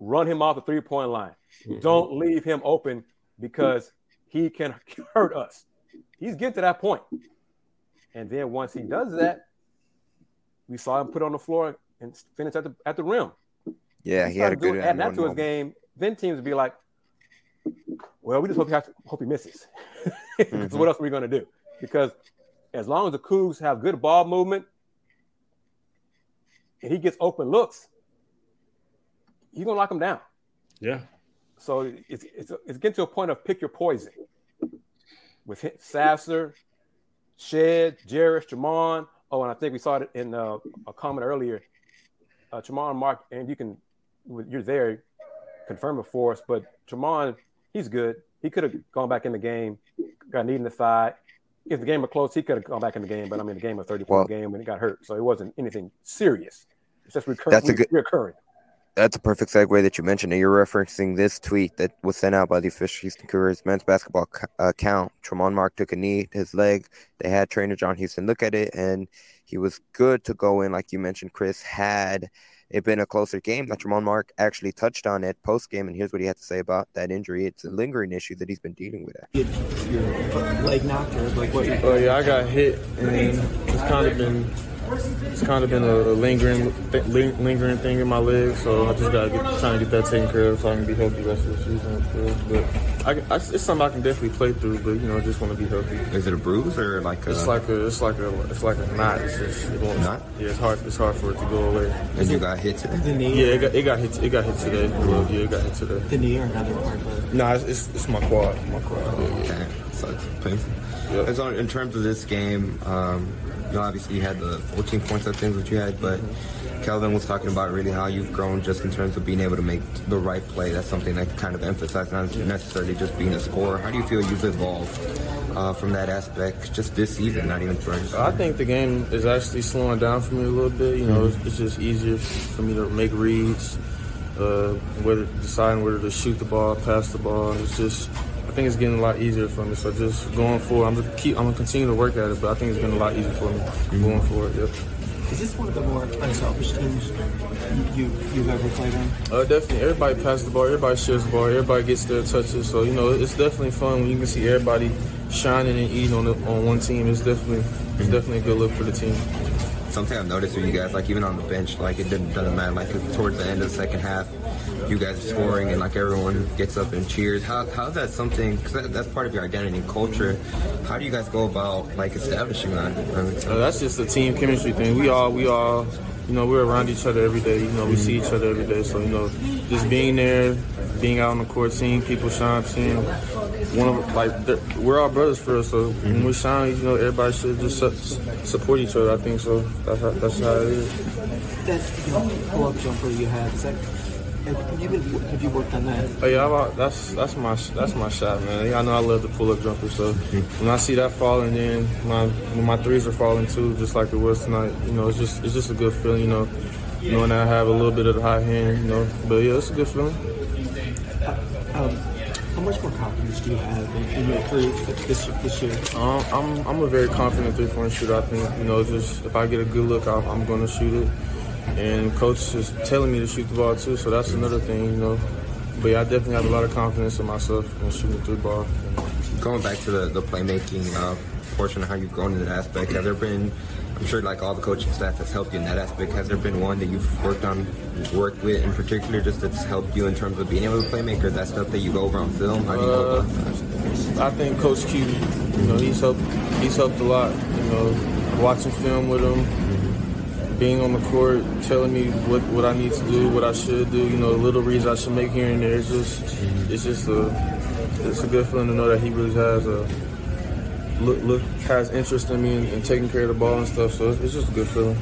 Run him off the three point line. Mhm. Don't leave him open because he can [laughs] hurt us. He's getting to that point. And then once he does that, we saw him put on the floor and finish at the at the rim. Yeah, he had a doing- good adding that to his moment. game. Then teams would be like, "Well, we just hope he, has hope he misses." [laughs] Because Mhm. what else are we going to do? Because as long as the Coogs have good ball movement and he gets open looks, you're gonna lock him down. Yeah. So it's it's it's getting to a point of pick your poison with Sasser, Shead, Jarris, Jamon. Oh, and I think we saw it in uh, a comment earlier. Uh, Tramon, Mark, and you can you're there, confirm it for us. But Tramon, he's good. He could have gone back in the game, got knee in the thigh. If the game were close, he could have gone back in the game. But I mean, the game was 30 point Well- game when he got hurt, so it wasn't anything serious. It's just recur- That's a good- recurring. That's a perfect segue that you mentioned. And You're referencing this tweet that was sent out by the official Houston Cougars men's basketball uh, account. Tramon Mark took a knee, to his leg. They had trainer John Houston look at it, and he was good to go in, like you mentioned, Kris. Had it been a closer game, that Tramon Mark actually touched on it post game, and here's what he had to say about that injury. It's a lingering issue that he's been dealing with. Get your leg knocked or like what? Oh yeah, I got hit, and it's kind of been it's kind of been a, a lingering th- lingering thing in my leg. So I just gotta get trying to get that taken care of so I can be healthy the rest of the season. But I, I, it's something I can definitely play through. But you know, I just want to be healthy. Is it a bruise or like a? It's like a it's like a it's like a knot. It's just it won't, Knot? Yeah, it's hard it's hard for it to go away. and you got hit today. The knee, Yeah, it got it got hit it got hit today. Well, yeah, it got hit today. the knee or another part of Nah, it's, it's, it's my quad. My quad. Yeah, yeah. Okay. sucks. Painful. Yep. And so in terms of this game, um, you know, obviously you had the 14 points, I think, that you had, but Kelvin was talking about really how you've grown just in terms of being able to make the right play. That's something that kind of emphasized, not necessarily just being a scorer. How do you feel you've evolved uh, from that aspect just this season, not even first? I think the game is actually slowing down for me a little bit. You know, it's, just easier for me to make reads, uh, whether deciding whether to shoot the ball, pass the ball. It's just think it's getting a lot easier for me. So just going forward, I'm gonna keep, I'm gonna continue to work at it, but I think it's getting a lot easier for me mm-hmm. going forward. Yep. Is this one of the more unselfish teams you you've ever played on? Uh, definitely. Everybody passes the ball. Everybody shares the ball. Everybody gets their touches. So you know, it's definitely fun when you can see everybody shining and eating on the, on one team. It's definitely it's definitely a good look for the team something I've noticed with you guys, like even on the bench, like it didn't doesn't matter. Like towards the end of the second half, you guys are scoring and like everyone gets up and cheers. How how's that something? Because that, that's part of your identity and culture. How do you guys go about like establishing that? Uh, that's just a team chemistry thing. We all we all you know, we're around each other every day. You know, we see each other every day. So, you know, just being there, being out on the court, seeing people shine, seeing one of like we're all brothers for us. So when we shine, you know, everybody should just su- support each other. I think so. That's how, that's how it is. That know, pull-up jumper you had, is that have you, been, have you worked on that? Oh yeah, I, that's that's my that's my shot, man. I know I love the pull up jumper, so when I see that falling in, my when my threes are falling too, just like it was tonight, you know, it's just it's just a good feeling, you know, knowing that I have a little bit of the high hand, you know. But yeah, it's a good feeling. Um, how much more confidence do you have in, in your career this, this year? Um, I'm I'm a very confident three point shooter. I think you know, just if I get a good look, i I'm going to shoot it and coach is telling me to shoot the ball too. So that's another thing, you know. But yeah, I definitely have a lot of confidence in myself in shooting the three ball. Going back to the, the playmaking uh, portion of how you've grown in that aspect, has there been? I'm sure like all the coaching staff has helped you in that aspect. Has there been one that you've worked on, worked with in particular, just that's helped you in terms of being able to playmaker? That stuff that you go over on film. How do you uh, go about I think Coach Q, you know, he's helped. He's helped a lot. You know, watching film with him being on the court, telling me what, what I need to do, what I should do, you know, little reads I should make here and there. It's just it's just a it's a good feeling to know that he really has a look, look has interest in me and, and taking care of the ball and stuff. So it's just a good feeling.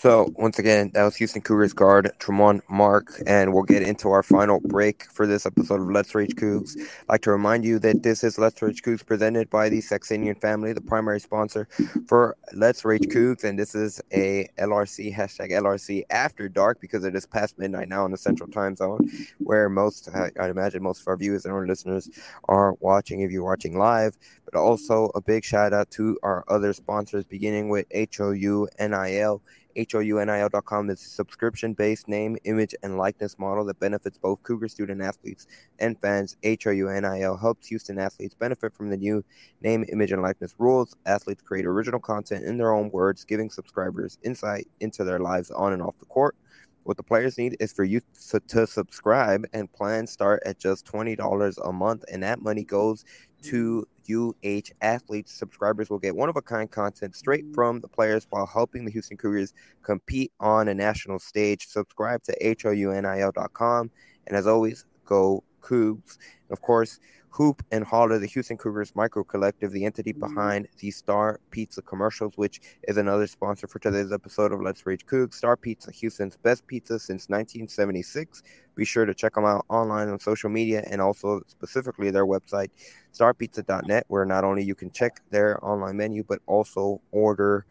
So once again, that was Houston Cougars guard Tramon Mark, and we'll get into our final break for this episode of Let's Rage Coogs. I'd like to remind you that this is Let's Rage Coogs presented by the Saxenian family, the primary sponsor for Let's Rage Coogs, and this is a LRC hashtag LRC after dark because it is past midnight now in the Central Time Zone, where most I'd imagine most of our viewers and our listeners are watching if you're watching live. But also a big shout out to our other sponsors, beginning with HOU NIL HOUNIL.com is a subscription based name, image, and likeness model that benefits both Cougar student athletes and fans. HOUNIL helps Houston athletes benefit from the new name, image, and likeness rules. Athletes create original content in their own words, giving subscribers insight into their lives on and off the court. What the players need is for you to, to subscribe, and plans start at just $20 a month, and that money goes to UH athletes. Subscribers will get one of a kind content straight from the players while helping the Houston Cougars compete on a national stage. Subscribe to HOUNIL.com. And as always, go Coogs. And of course, Hoop and Holler, the Houston Cougars Micro Collective, the entity mm-hmm. behind the Star Pizza commercials, which is another sponsor for today's episode of Let's Rage Coogs. Star Pizza, Houston's best pizza since 1976. Be sure to check them out online on social media and also specifically their website, starpizza.net, where not only you can check their online menu, but also order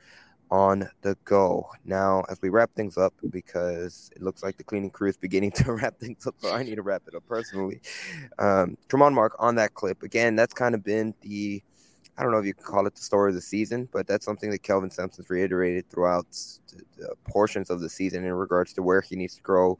on the go. Now, as we wrap things up, because it looks like the cleaning crew is [laughs] beginning to wrap things up, so I need to wrap it up personally. Um, Tramon Mark on that clip again. That's kind of been the I don't know if you can call it the story of the season, but that's something that Kelvin Sampson's reiterated throughout portions of the season in regards to where he needs to grow.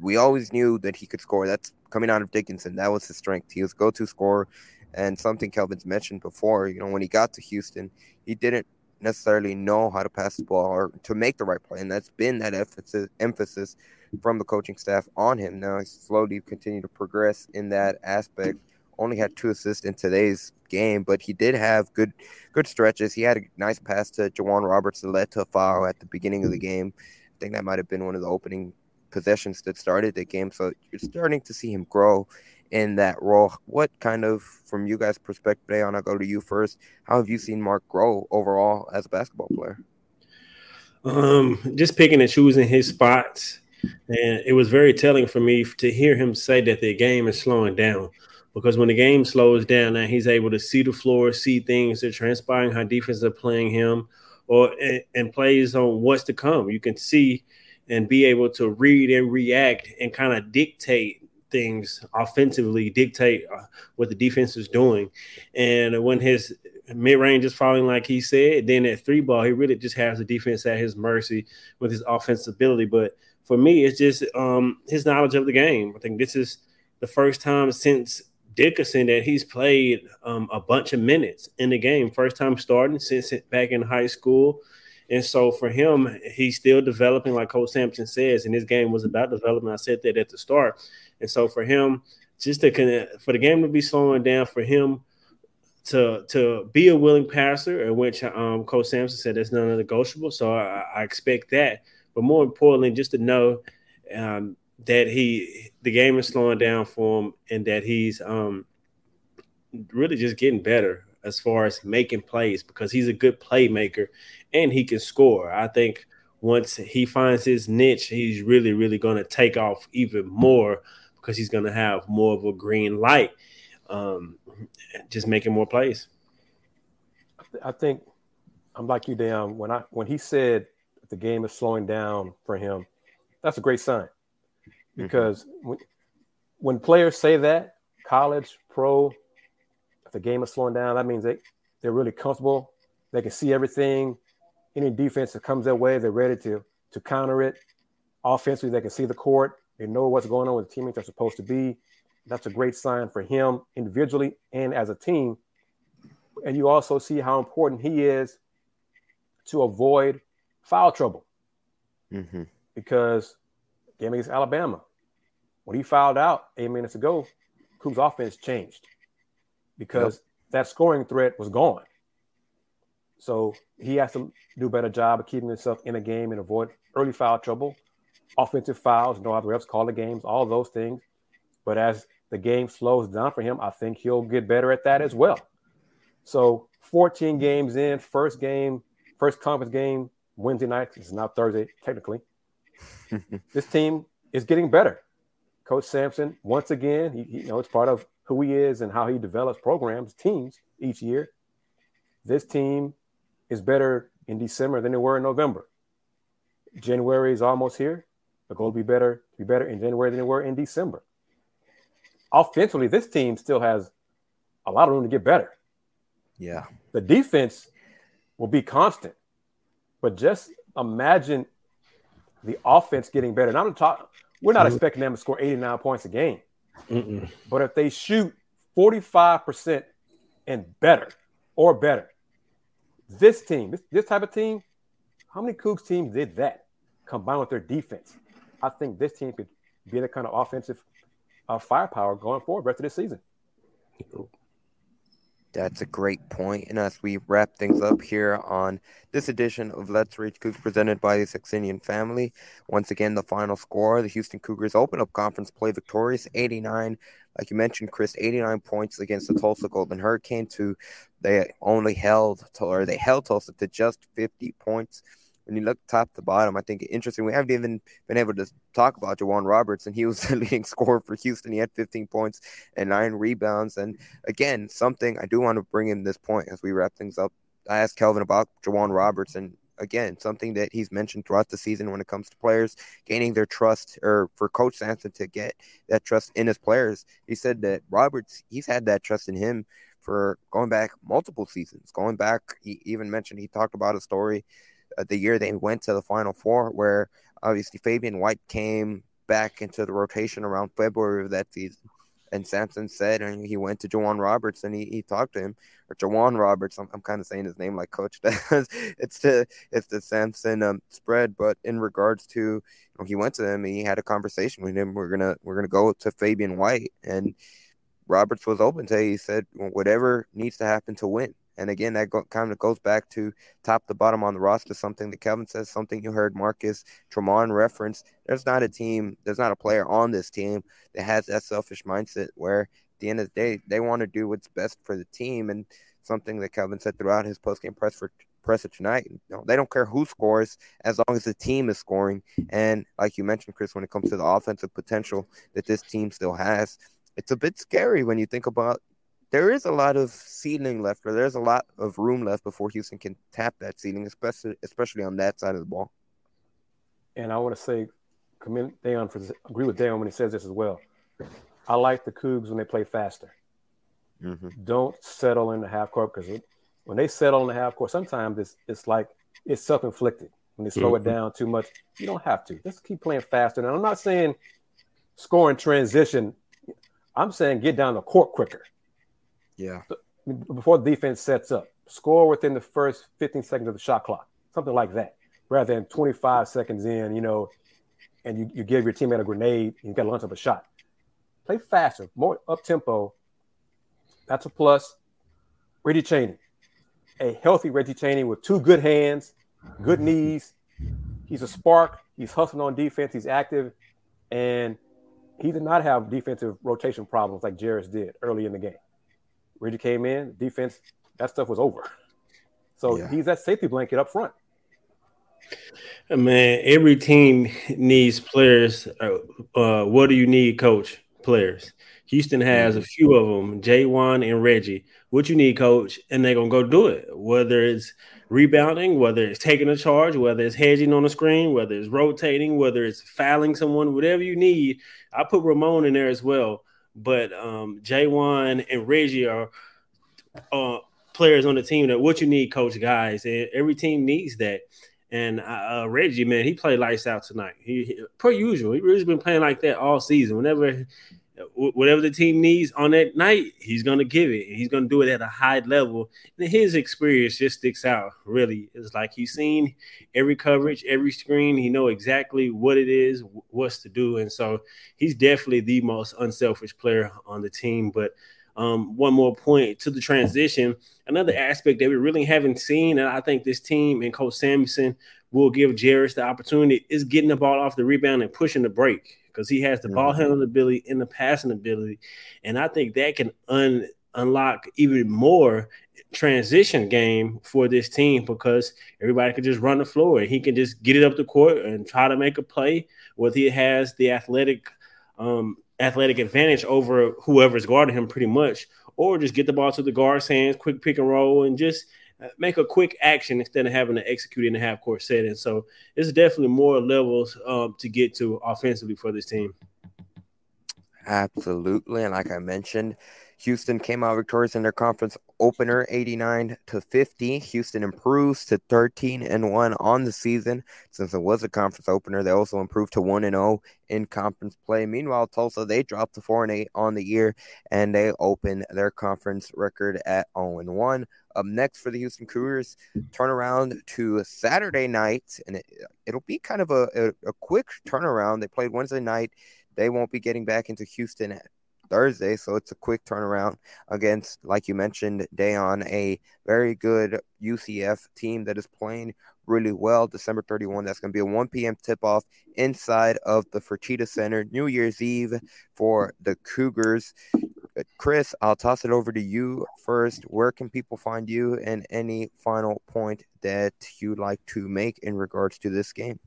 We always knew that he could score. That's coming out of Dickinson. That was his strength. He was go-to scorer, and something Kelvin's mentioned before. You know, when he got to Houston, he didn't necessarily know how to pass the ball or to make the right play. And that's been that emphasis, emphasis from the coaching staff on him. Now he's slowly continued to progress in that aspect. Only had two assists in today's game, but he did have good good stretches. He had a nice pass to J'Wan Roberts that led to a foul at the beginning of the game. I think that might have been one of the opening possessions that started the game. So you're starting to see him grow in that role. What kind of, from you guys' perspective, Da'Yon, I'll go to you first. How have you seen Mark grow overall as a basketball player? Um, just picking and choosing his spots. And it was very telling for me to hear him say that the game is slowing down. Because when the game slows down, now he's able to see the floor, see things that are transpiring, how defenses are playing him, or and, and plays on what's to come. You can see and be able to read and react and kind of dictate things offensively, dictate uh, what the defense is doing. And when his mid range is falling, like he said, then at three ball, he really just has the defense at his mercy with his offensive ability. But for me, it's just um, his knowledge of the game. I think this is the first time since Dickinson that he's played um, a bunch of minutes in the game. First time starting since back in high school. And so for him, he's still developing, like Coach Sampson says, and his game was about development. I said that at the start. And so for him, just to for the game to be slowing down, for him to to be a willing passer, in which um, Coach Sampson said that's non-negotiable. So I, I expect that. But more importantly, just to know um, that he the game is slowing down for him and that he's um, really just getting better as far as making plays because he's a good playmaker and he can score. I think once he finds his niche, he's really, really going to take off even more because he's going to have more of a green light, um, just making more plays. I think I'm like you, Dan. When I when he said the game is slowing down for him, that's a great sign because mm-hmm. when, when players say that, college, pro, the game is slowing down, that means they, they're really comfortable. They can see everything. Any defense that comes their way, they're ready to, to counter it. Offensively, they can see the court. They know what's going on with the teammates they're supposed to be. That's a great sign for him individually and as a team. And you also see how important he is to avoid foul trouble. Mm-hmm. Because game against Alabama, when he fouled out eight minutes ago, Coop's offense changed because yep. that scoring threat was gone. So he has to do a better job of keeping himself in a game and avoid early foul trouble, offensive fouls, know how the refs call the games, all those things. But as the game slows down for him, I think he'll get better at that as well. So 14 games in, first game, first conference game, Wednesday night. It's not Thursday, technically. [laughs] this team is getting better. Coach Sampson, once again, he, he, you know it's part of who he is and how he develops programs, teams each year. This team is better in December than they were in November. January is almost here. The goal to be better, be better in January than they were in December. Offensively, this team still has a lot of room to get better. Yeah. The defense will be constant. But just imagine the offense getting better. And I'm talking, we're not expecting them to score 89 points a game. Mm-mm. But if they shoot 45% and better or better, this team, this, this type of team, how many Coogs teams did that combined with their defense? I think this team could be the kind of offensive uh, firepower going forward rest of this season. That's a great point. And as we wrap things up here on this edition of Let's Rage Coogs presented by the Saxenian family, once again, the final score the Houston Cougars open up conference play victorious 89. Like you mentioned, Kris, 89 points against the Tulsa Golden Hurricane. To they only held or they held Tulsa to just 50 points when you look top to bottom, I think interesting. We haven't even been able to talk about J'Wan Roberts, and he was [laughs] the leading scorer for Houston. He had 15 points and nine rebounds. And again, something I do want to bring in this point as we wrap things up. I asked Kelvin about J'Wan Roberts, and again, something that he's mentioned throughout the season when it comes to players gaining their trust, or for Coach Sampson to get that trust in his players. He said that Roberts, he's had that trust in him for going back multiple seasons. Going back, he even mentioned he talked about a story the year they went to the Final Four, where obviously Fabian White came back into the rotation around February of that season. And Sampson said, and he went to J'Wan Roberts and he, he talked to him, or J'Wan Roberts. I'm, I'm kind of saying his name like Coach [laughs] does. it's the it's the Sampson um, spread, but in regards to, you know, he went to him and he had a conversation with him. We're gonna we're gonna go to Fabian White, and Roberts was open to. It. He said whatever needs to happen to win, And again, that go, kind of goes back to top to bottom on the roster, something that Kelvin says, something you heard Marcus Tramon reference. There's not a team, there's not a player on this team that has that selfish mindset where at the end of the day, they want to do what's best for the team. And something that Kelvin said throughout his postgame press for press it tonight. You know, they don't care who scores as long as the team is scoring. And like you mentioned, Kris, when it comes to the offensive potential that this team still has, it's a bit scary when you think about there is a lot of ceiling left, or there's a lot of room left before Houston can tap that ceiling, especially especially on that side of the ball. And I want to say, commend Da'Yon for agree with Da'Yon when he says this as well. I like the Coogs when they play faster. Mm-hmm. Don't settle in the half court because when they settle in the half court, sometimes it's it's like it's self inflicted. When they slow mm-hmm. it down too much, you don't have to. Just keep playing faster. And I'm not saying scoring transition. I'm saying get down the court quicker. Yeah. Before the defense sets up, score within the first 15 seconds of the shot clock, something like that, rather than 25 seconds in, you know, and you, you give your teammate a grenade and you got to launch up a shot. Play faster, more up tempo. That's a plus. Reggie Chaney, a healthy Reggie Chaney with two good hands, good mm-hmm. knees. He's a spark. He's hustling on defense. He's active, and he did not have defensive rotation problems like Jarace did early in the game. Reggie came in, defense, that stuff was over. So yeah. he's that safety blanket up front. Man, every team needs players. Uh, uh, what do you need, coach? Players. Houston has a mm-hmm. few of them, J'Wan and Reggie. What you need, coach, and they're gonna go do it. Whether it's rebounding, whether it's taking a charge, whether it's hedging on the screen, whether it's rotating, whether it's fouling someone, whatever you need. I put Ramon in there as well but um, J'Wan and Reggie are uh, players on the team that what you need, coach guys, and every team needs that. And uh, uh Reggie, man, he played lights out tonight. He, he per usual, he really been playing like that all season. Whenever whatever the team needs on that night, he's gonna give it. and He's gonna do it at a high level. And his experience just sticks out. Really, it's like he's seen every coverage, every screen. He know exactly what it is, what's to do, and so he's definitely the most unselfish player on the team. But um, one more point to the transition. Another aspect that we really haven't seen, and I think this team and Coach Samuelson will give Jarace the opportunity is getting the ball off the rebound and pushing the break because he has the mm-hmm. ball handling ability and the passing ability, and I think that can un unlock even more transition game for this team because everybody can just run the floor and he can just get it up the court and try to make a play. Whether he has the athletic um, athletic advantage over whoever's guarding him, pretty much, or just get the ball to the guard's hands, quick pick and roll, and just make a quick action instead of having to execute in the half court setting. So it's definitely more levels um, to get to offensively for this team. Absolutely. And like I mentioned, Houston came out victorious in their conference opener 89 to 50. Houston improves to 13 and 1 on the season since it was a conference opener. They also improved to 1 and 0 in conference play. Meanwhile, Tulsa they dropped to 4 and 8 on the year and they open their conference record at 0 and 1. Up next for the Houston Cougars, turn around to Saturday night and it, will be kind of a, a, a quick turnaround. They played Wednesday night. They won't be getting back into Houston Thursday, so it's a quick turnaround against, like you mentioned, Da'Yon, a very good UCF team that is playing really well. December 31, that's going to be a 1 p.m. tip off inside of the Fertitta Center, New Year's Eve for the Cougars. Kris, I'll toss it over to you first. Where can people find you and any final point that you'd like to make in regards to this game?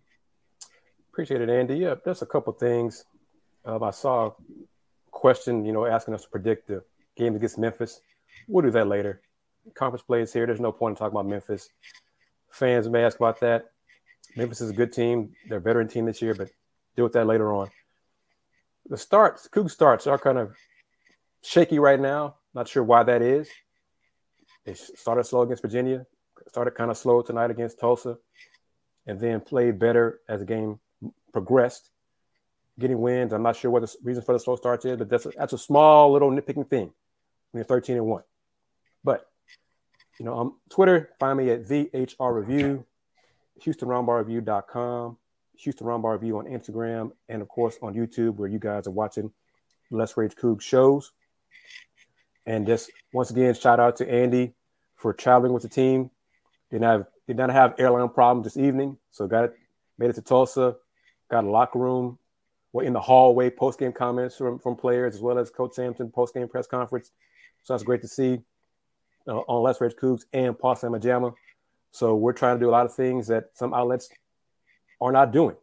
Appreciate it, Andy. Yeah, there's a couple things. Um, I saw question, you know, asking us to predict the game against Memphis. We'll do that later. Conference plays here. There's no point in talking about Memphis. Fans may ask about that. Memphis is a good team. They're a veteran team this year, but deal with that later on. The starts, Coug starts are kind of shaky right now. Not sure why that is. They started slow against Virginia, started kind of slow tonight against Tulsa, and then played better as the game progressed getting wins. I'm not sure what the reason for the slow starts is, but that's a, that's a small little nitpicking thing when you're 13 and one. But you know, on Twitter, find me at VHR Review, HoustonRoundballReview.com, Houston Roundball Review on Instagram, and of course on YouTube, where you guys are watching Let's Rage Coug shows. And just once again, shout out to Andy for traveling with the team. Did not have did not have airline problems this evening, so got it made it to Tulsa. Got a locker room. Well, in the hallway, post game comments from, from players as well as Coach Sampson post game press conference. So that's great to see uh, on Let's Rage Coogs and Pawd Slama Jama. So we're trying to do a lot of things that some outlets are not doing.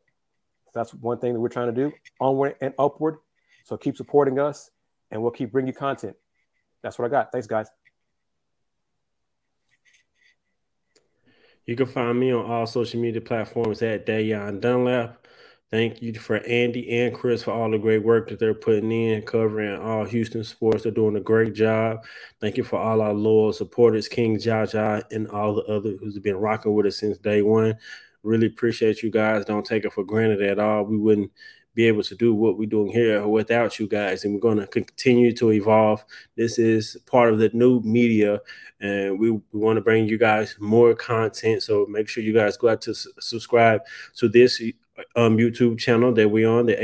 That's one thing that we're trying to do onward and upward. So keep supporting us and we'll keep bringing you content. That's what I got. Thanks, guys. You can find me on all social media platforms at Da'Yon Dunlap. Thank you for Andy and Kris for all the great work that they're putting in, covering all Houston sports. They're doing a great job. Thank you for all our loyal supporters, King Jaja, and all the others who's been rocking with us since day one. Really appreciate you guys. Don't take it for granted at all. We wouldn't be able to do what we're doing here without you guys. And we're going to continue to evolve. This is part of the new media, and we, we want to bring you guys more content. So make sure you guys go out to subscribe to this um, YouTube channel that we're on, the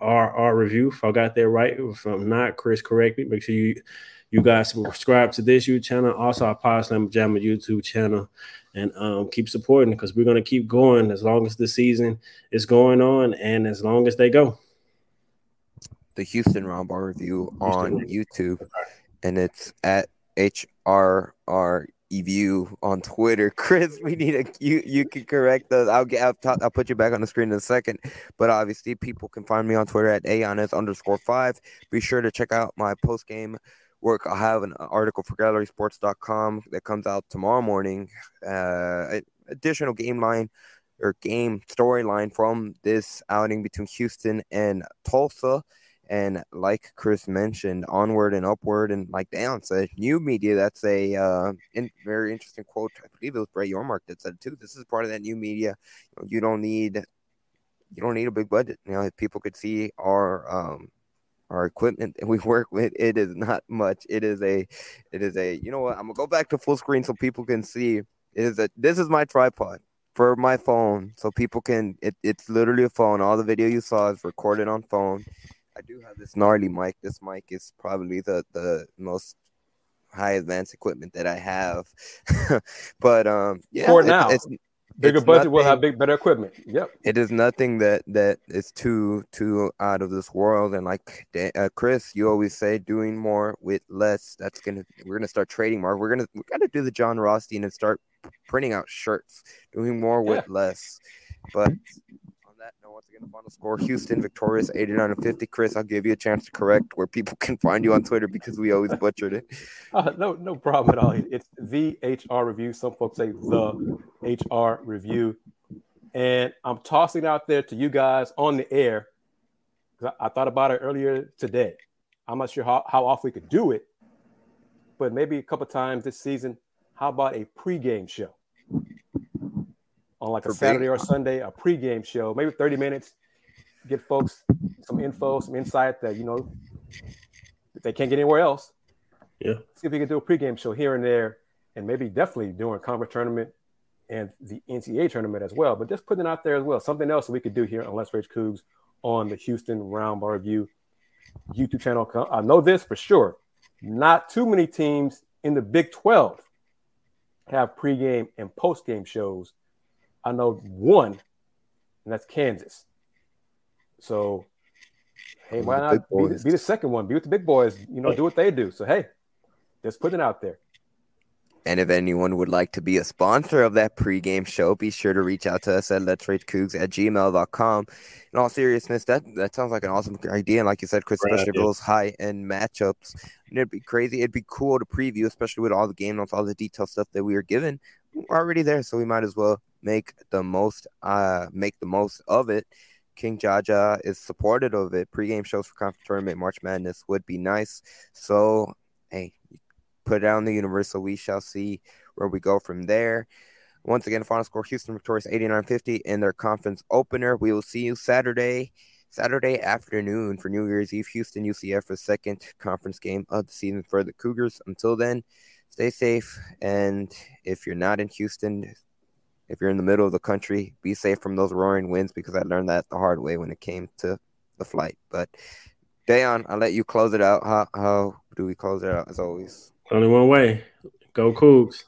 HRR Review. If I got that right, if I'm not, Kris, correct me. Make sure you you guys subscribe to this YouTube channel, also our Pawd Slama Jama YouTube channel, and um, keep supporting because we're going to keep going as long as the season is going on and as long as they go. The Houston Roundball Review on YouTube, and it's at HRR Review on Twitter. [laughs] Kris, we need a you. You can correct us. I'll get. I'll, talk, I'll put you back on the screen in a second. But obviously, people can find me on Twitter at aonis underscore five. Be sure to check out my post game work. I'll have an article for gallerysports.com that comes out tomorrow morning. Uh, additional game line or game storyline from this outing between Houston and Tulsa. And like Chris mentioned, onward and upward, and like Dan said, new media. That's a uh, in, very interesting quote. I believe it was Brett Yormark that said too. This is part of that new media. You, know, you don't need, you don't need a big budget. You know, if people could see our um, our equipment that we [laughs] work with it is not much it is a it is a you know what i'm gonna go back to full screen so people can see it is a this is my tripod for my phone so people can it, it's literally a phone all the video you saw is recorded on phone i do have this gnarly mic this mic is probably the the most high advanced equipment that i have [laughs] but um yeah For now. it's, Bigger it's budget, we'll have big, better equipment. Yep. it is nothing that that is too too out of this world and like uh, kris you always say doing more with less that's gonna we're gonna start trading more we're gonna we gotta do the jon rothstein and start printing out shirts doing more with less but that note once again the final score houston victorious 89 to 50 kris i'll give you a chance to correct where people [laughs] can find you on twitter because we always butchered it [laughs] Uh, no, no problem at all. It's the HR review. Some folks say the HR review, and I'm tossing out there to you guys on the air. 'cause I, I thought about it earlier today. I'm not sure how, how often we could do it, but maybe a couple times this season. How about a pregame show on like a Saturday or Sunday? A pregame show, maybe 30 minutes. Get folks some info, some insight that you know that they can't get anywhere else Yeah. see if we can do a pregame show here and there, and maybe definitely during conference tournament and the NCAA tournament as well. But just putting it out there as well, something else we could do here on Let's Rage Coogs on the Houston Roundball Review YouTube channel. I know this for sure. Not too many teams in the Big 12 have pregame and postgame shows. I know one, and that's Kansas. So, hey, why not be, be the second one? Be with the big boys. You know, do what they do. So, hey, just putting it out there. And if anyone would like to be a sponsor of that pregame show, be sure to reach out to us at let's rate cougs at gmail.com. In all seriousness, that, that sounds like an awesome idea. And like you said, Kris, Great especially for those high end matchups, and it'd be crazy. It'd be cool to preview, especially with all the game notes, all the detailed stuff that we are given. We're already there, so we might as well make the most uh make the most of it. King Jaja is supportive of it. Pregame shows for conference tournament, March Madness would be nice. So, hey, put in the universe so we shall see where we go from there. Once again, final score Houston victorious 89-50 in their conference opener. We will see you Saturday, Saturday afternoon for New Year's Eve. Houston UCF for second conference game of the season for the Cougars. Until then, stay safe. And if you're not in Houston, if you're in the middle of the country, be safe from those roaring winds because I learned that the hard way when it came to the flight. But Da'Yon, I'll let you close it out. How how do we close it out as always? Only one way. Go Coogs.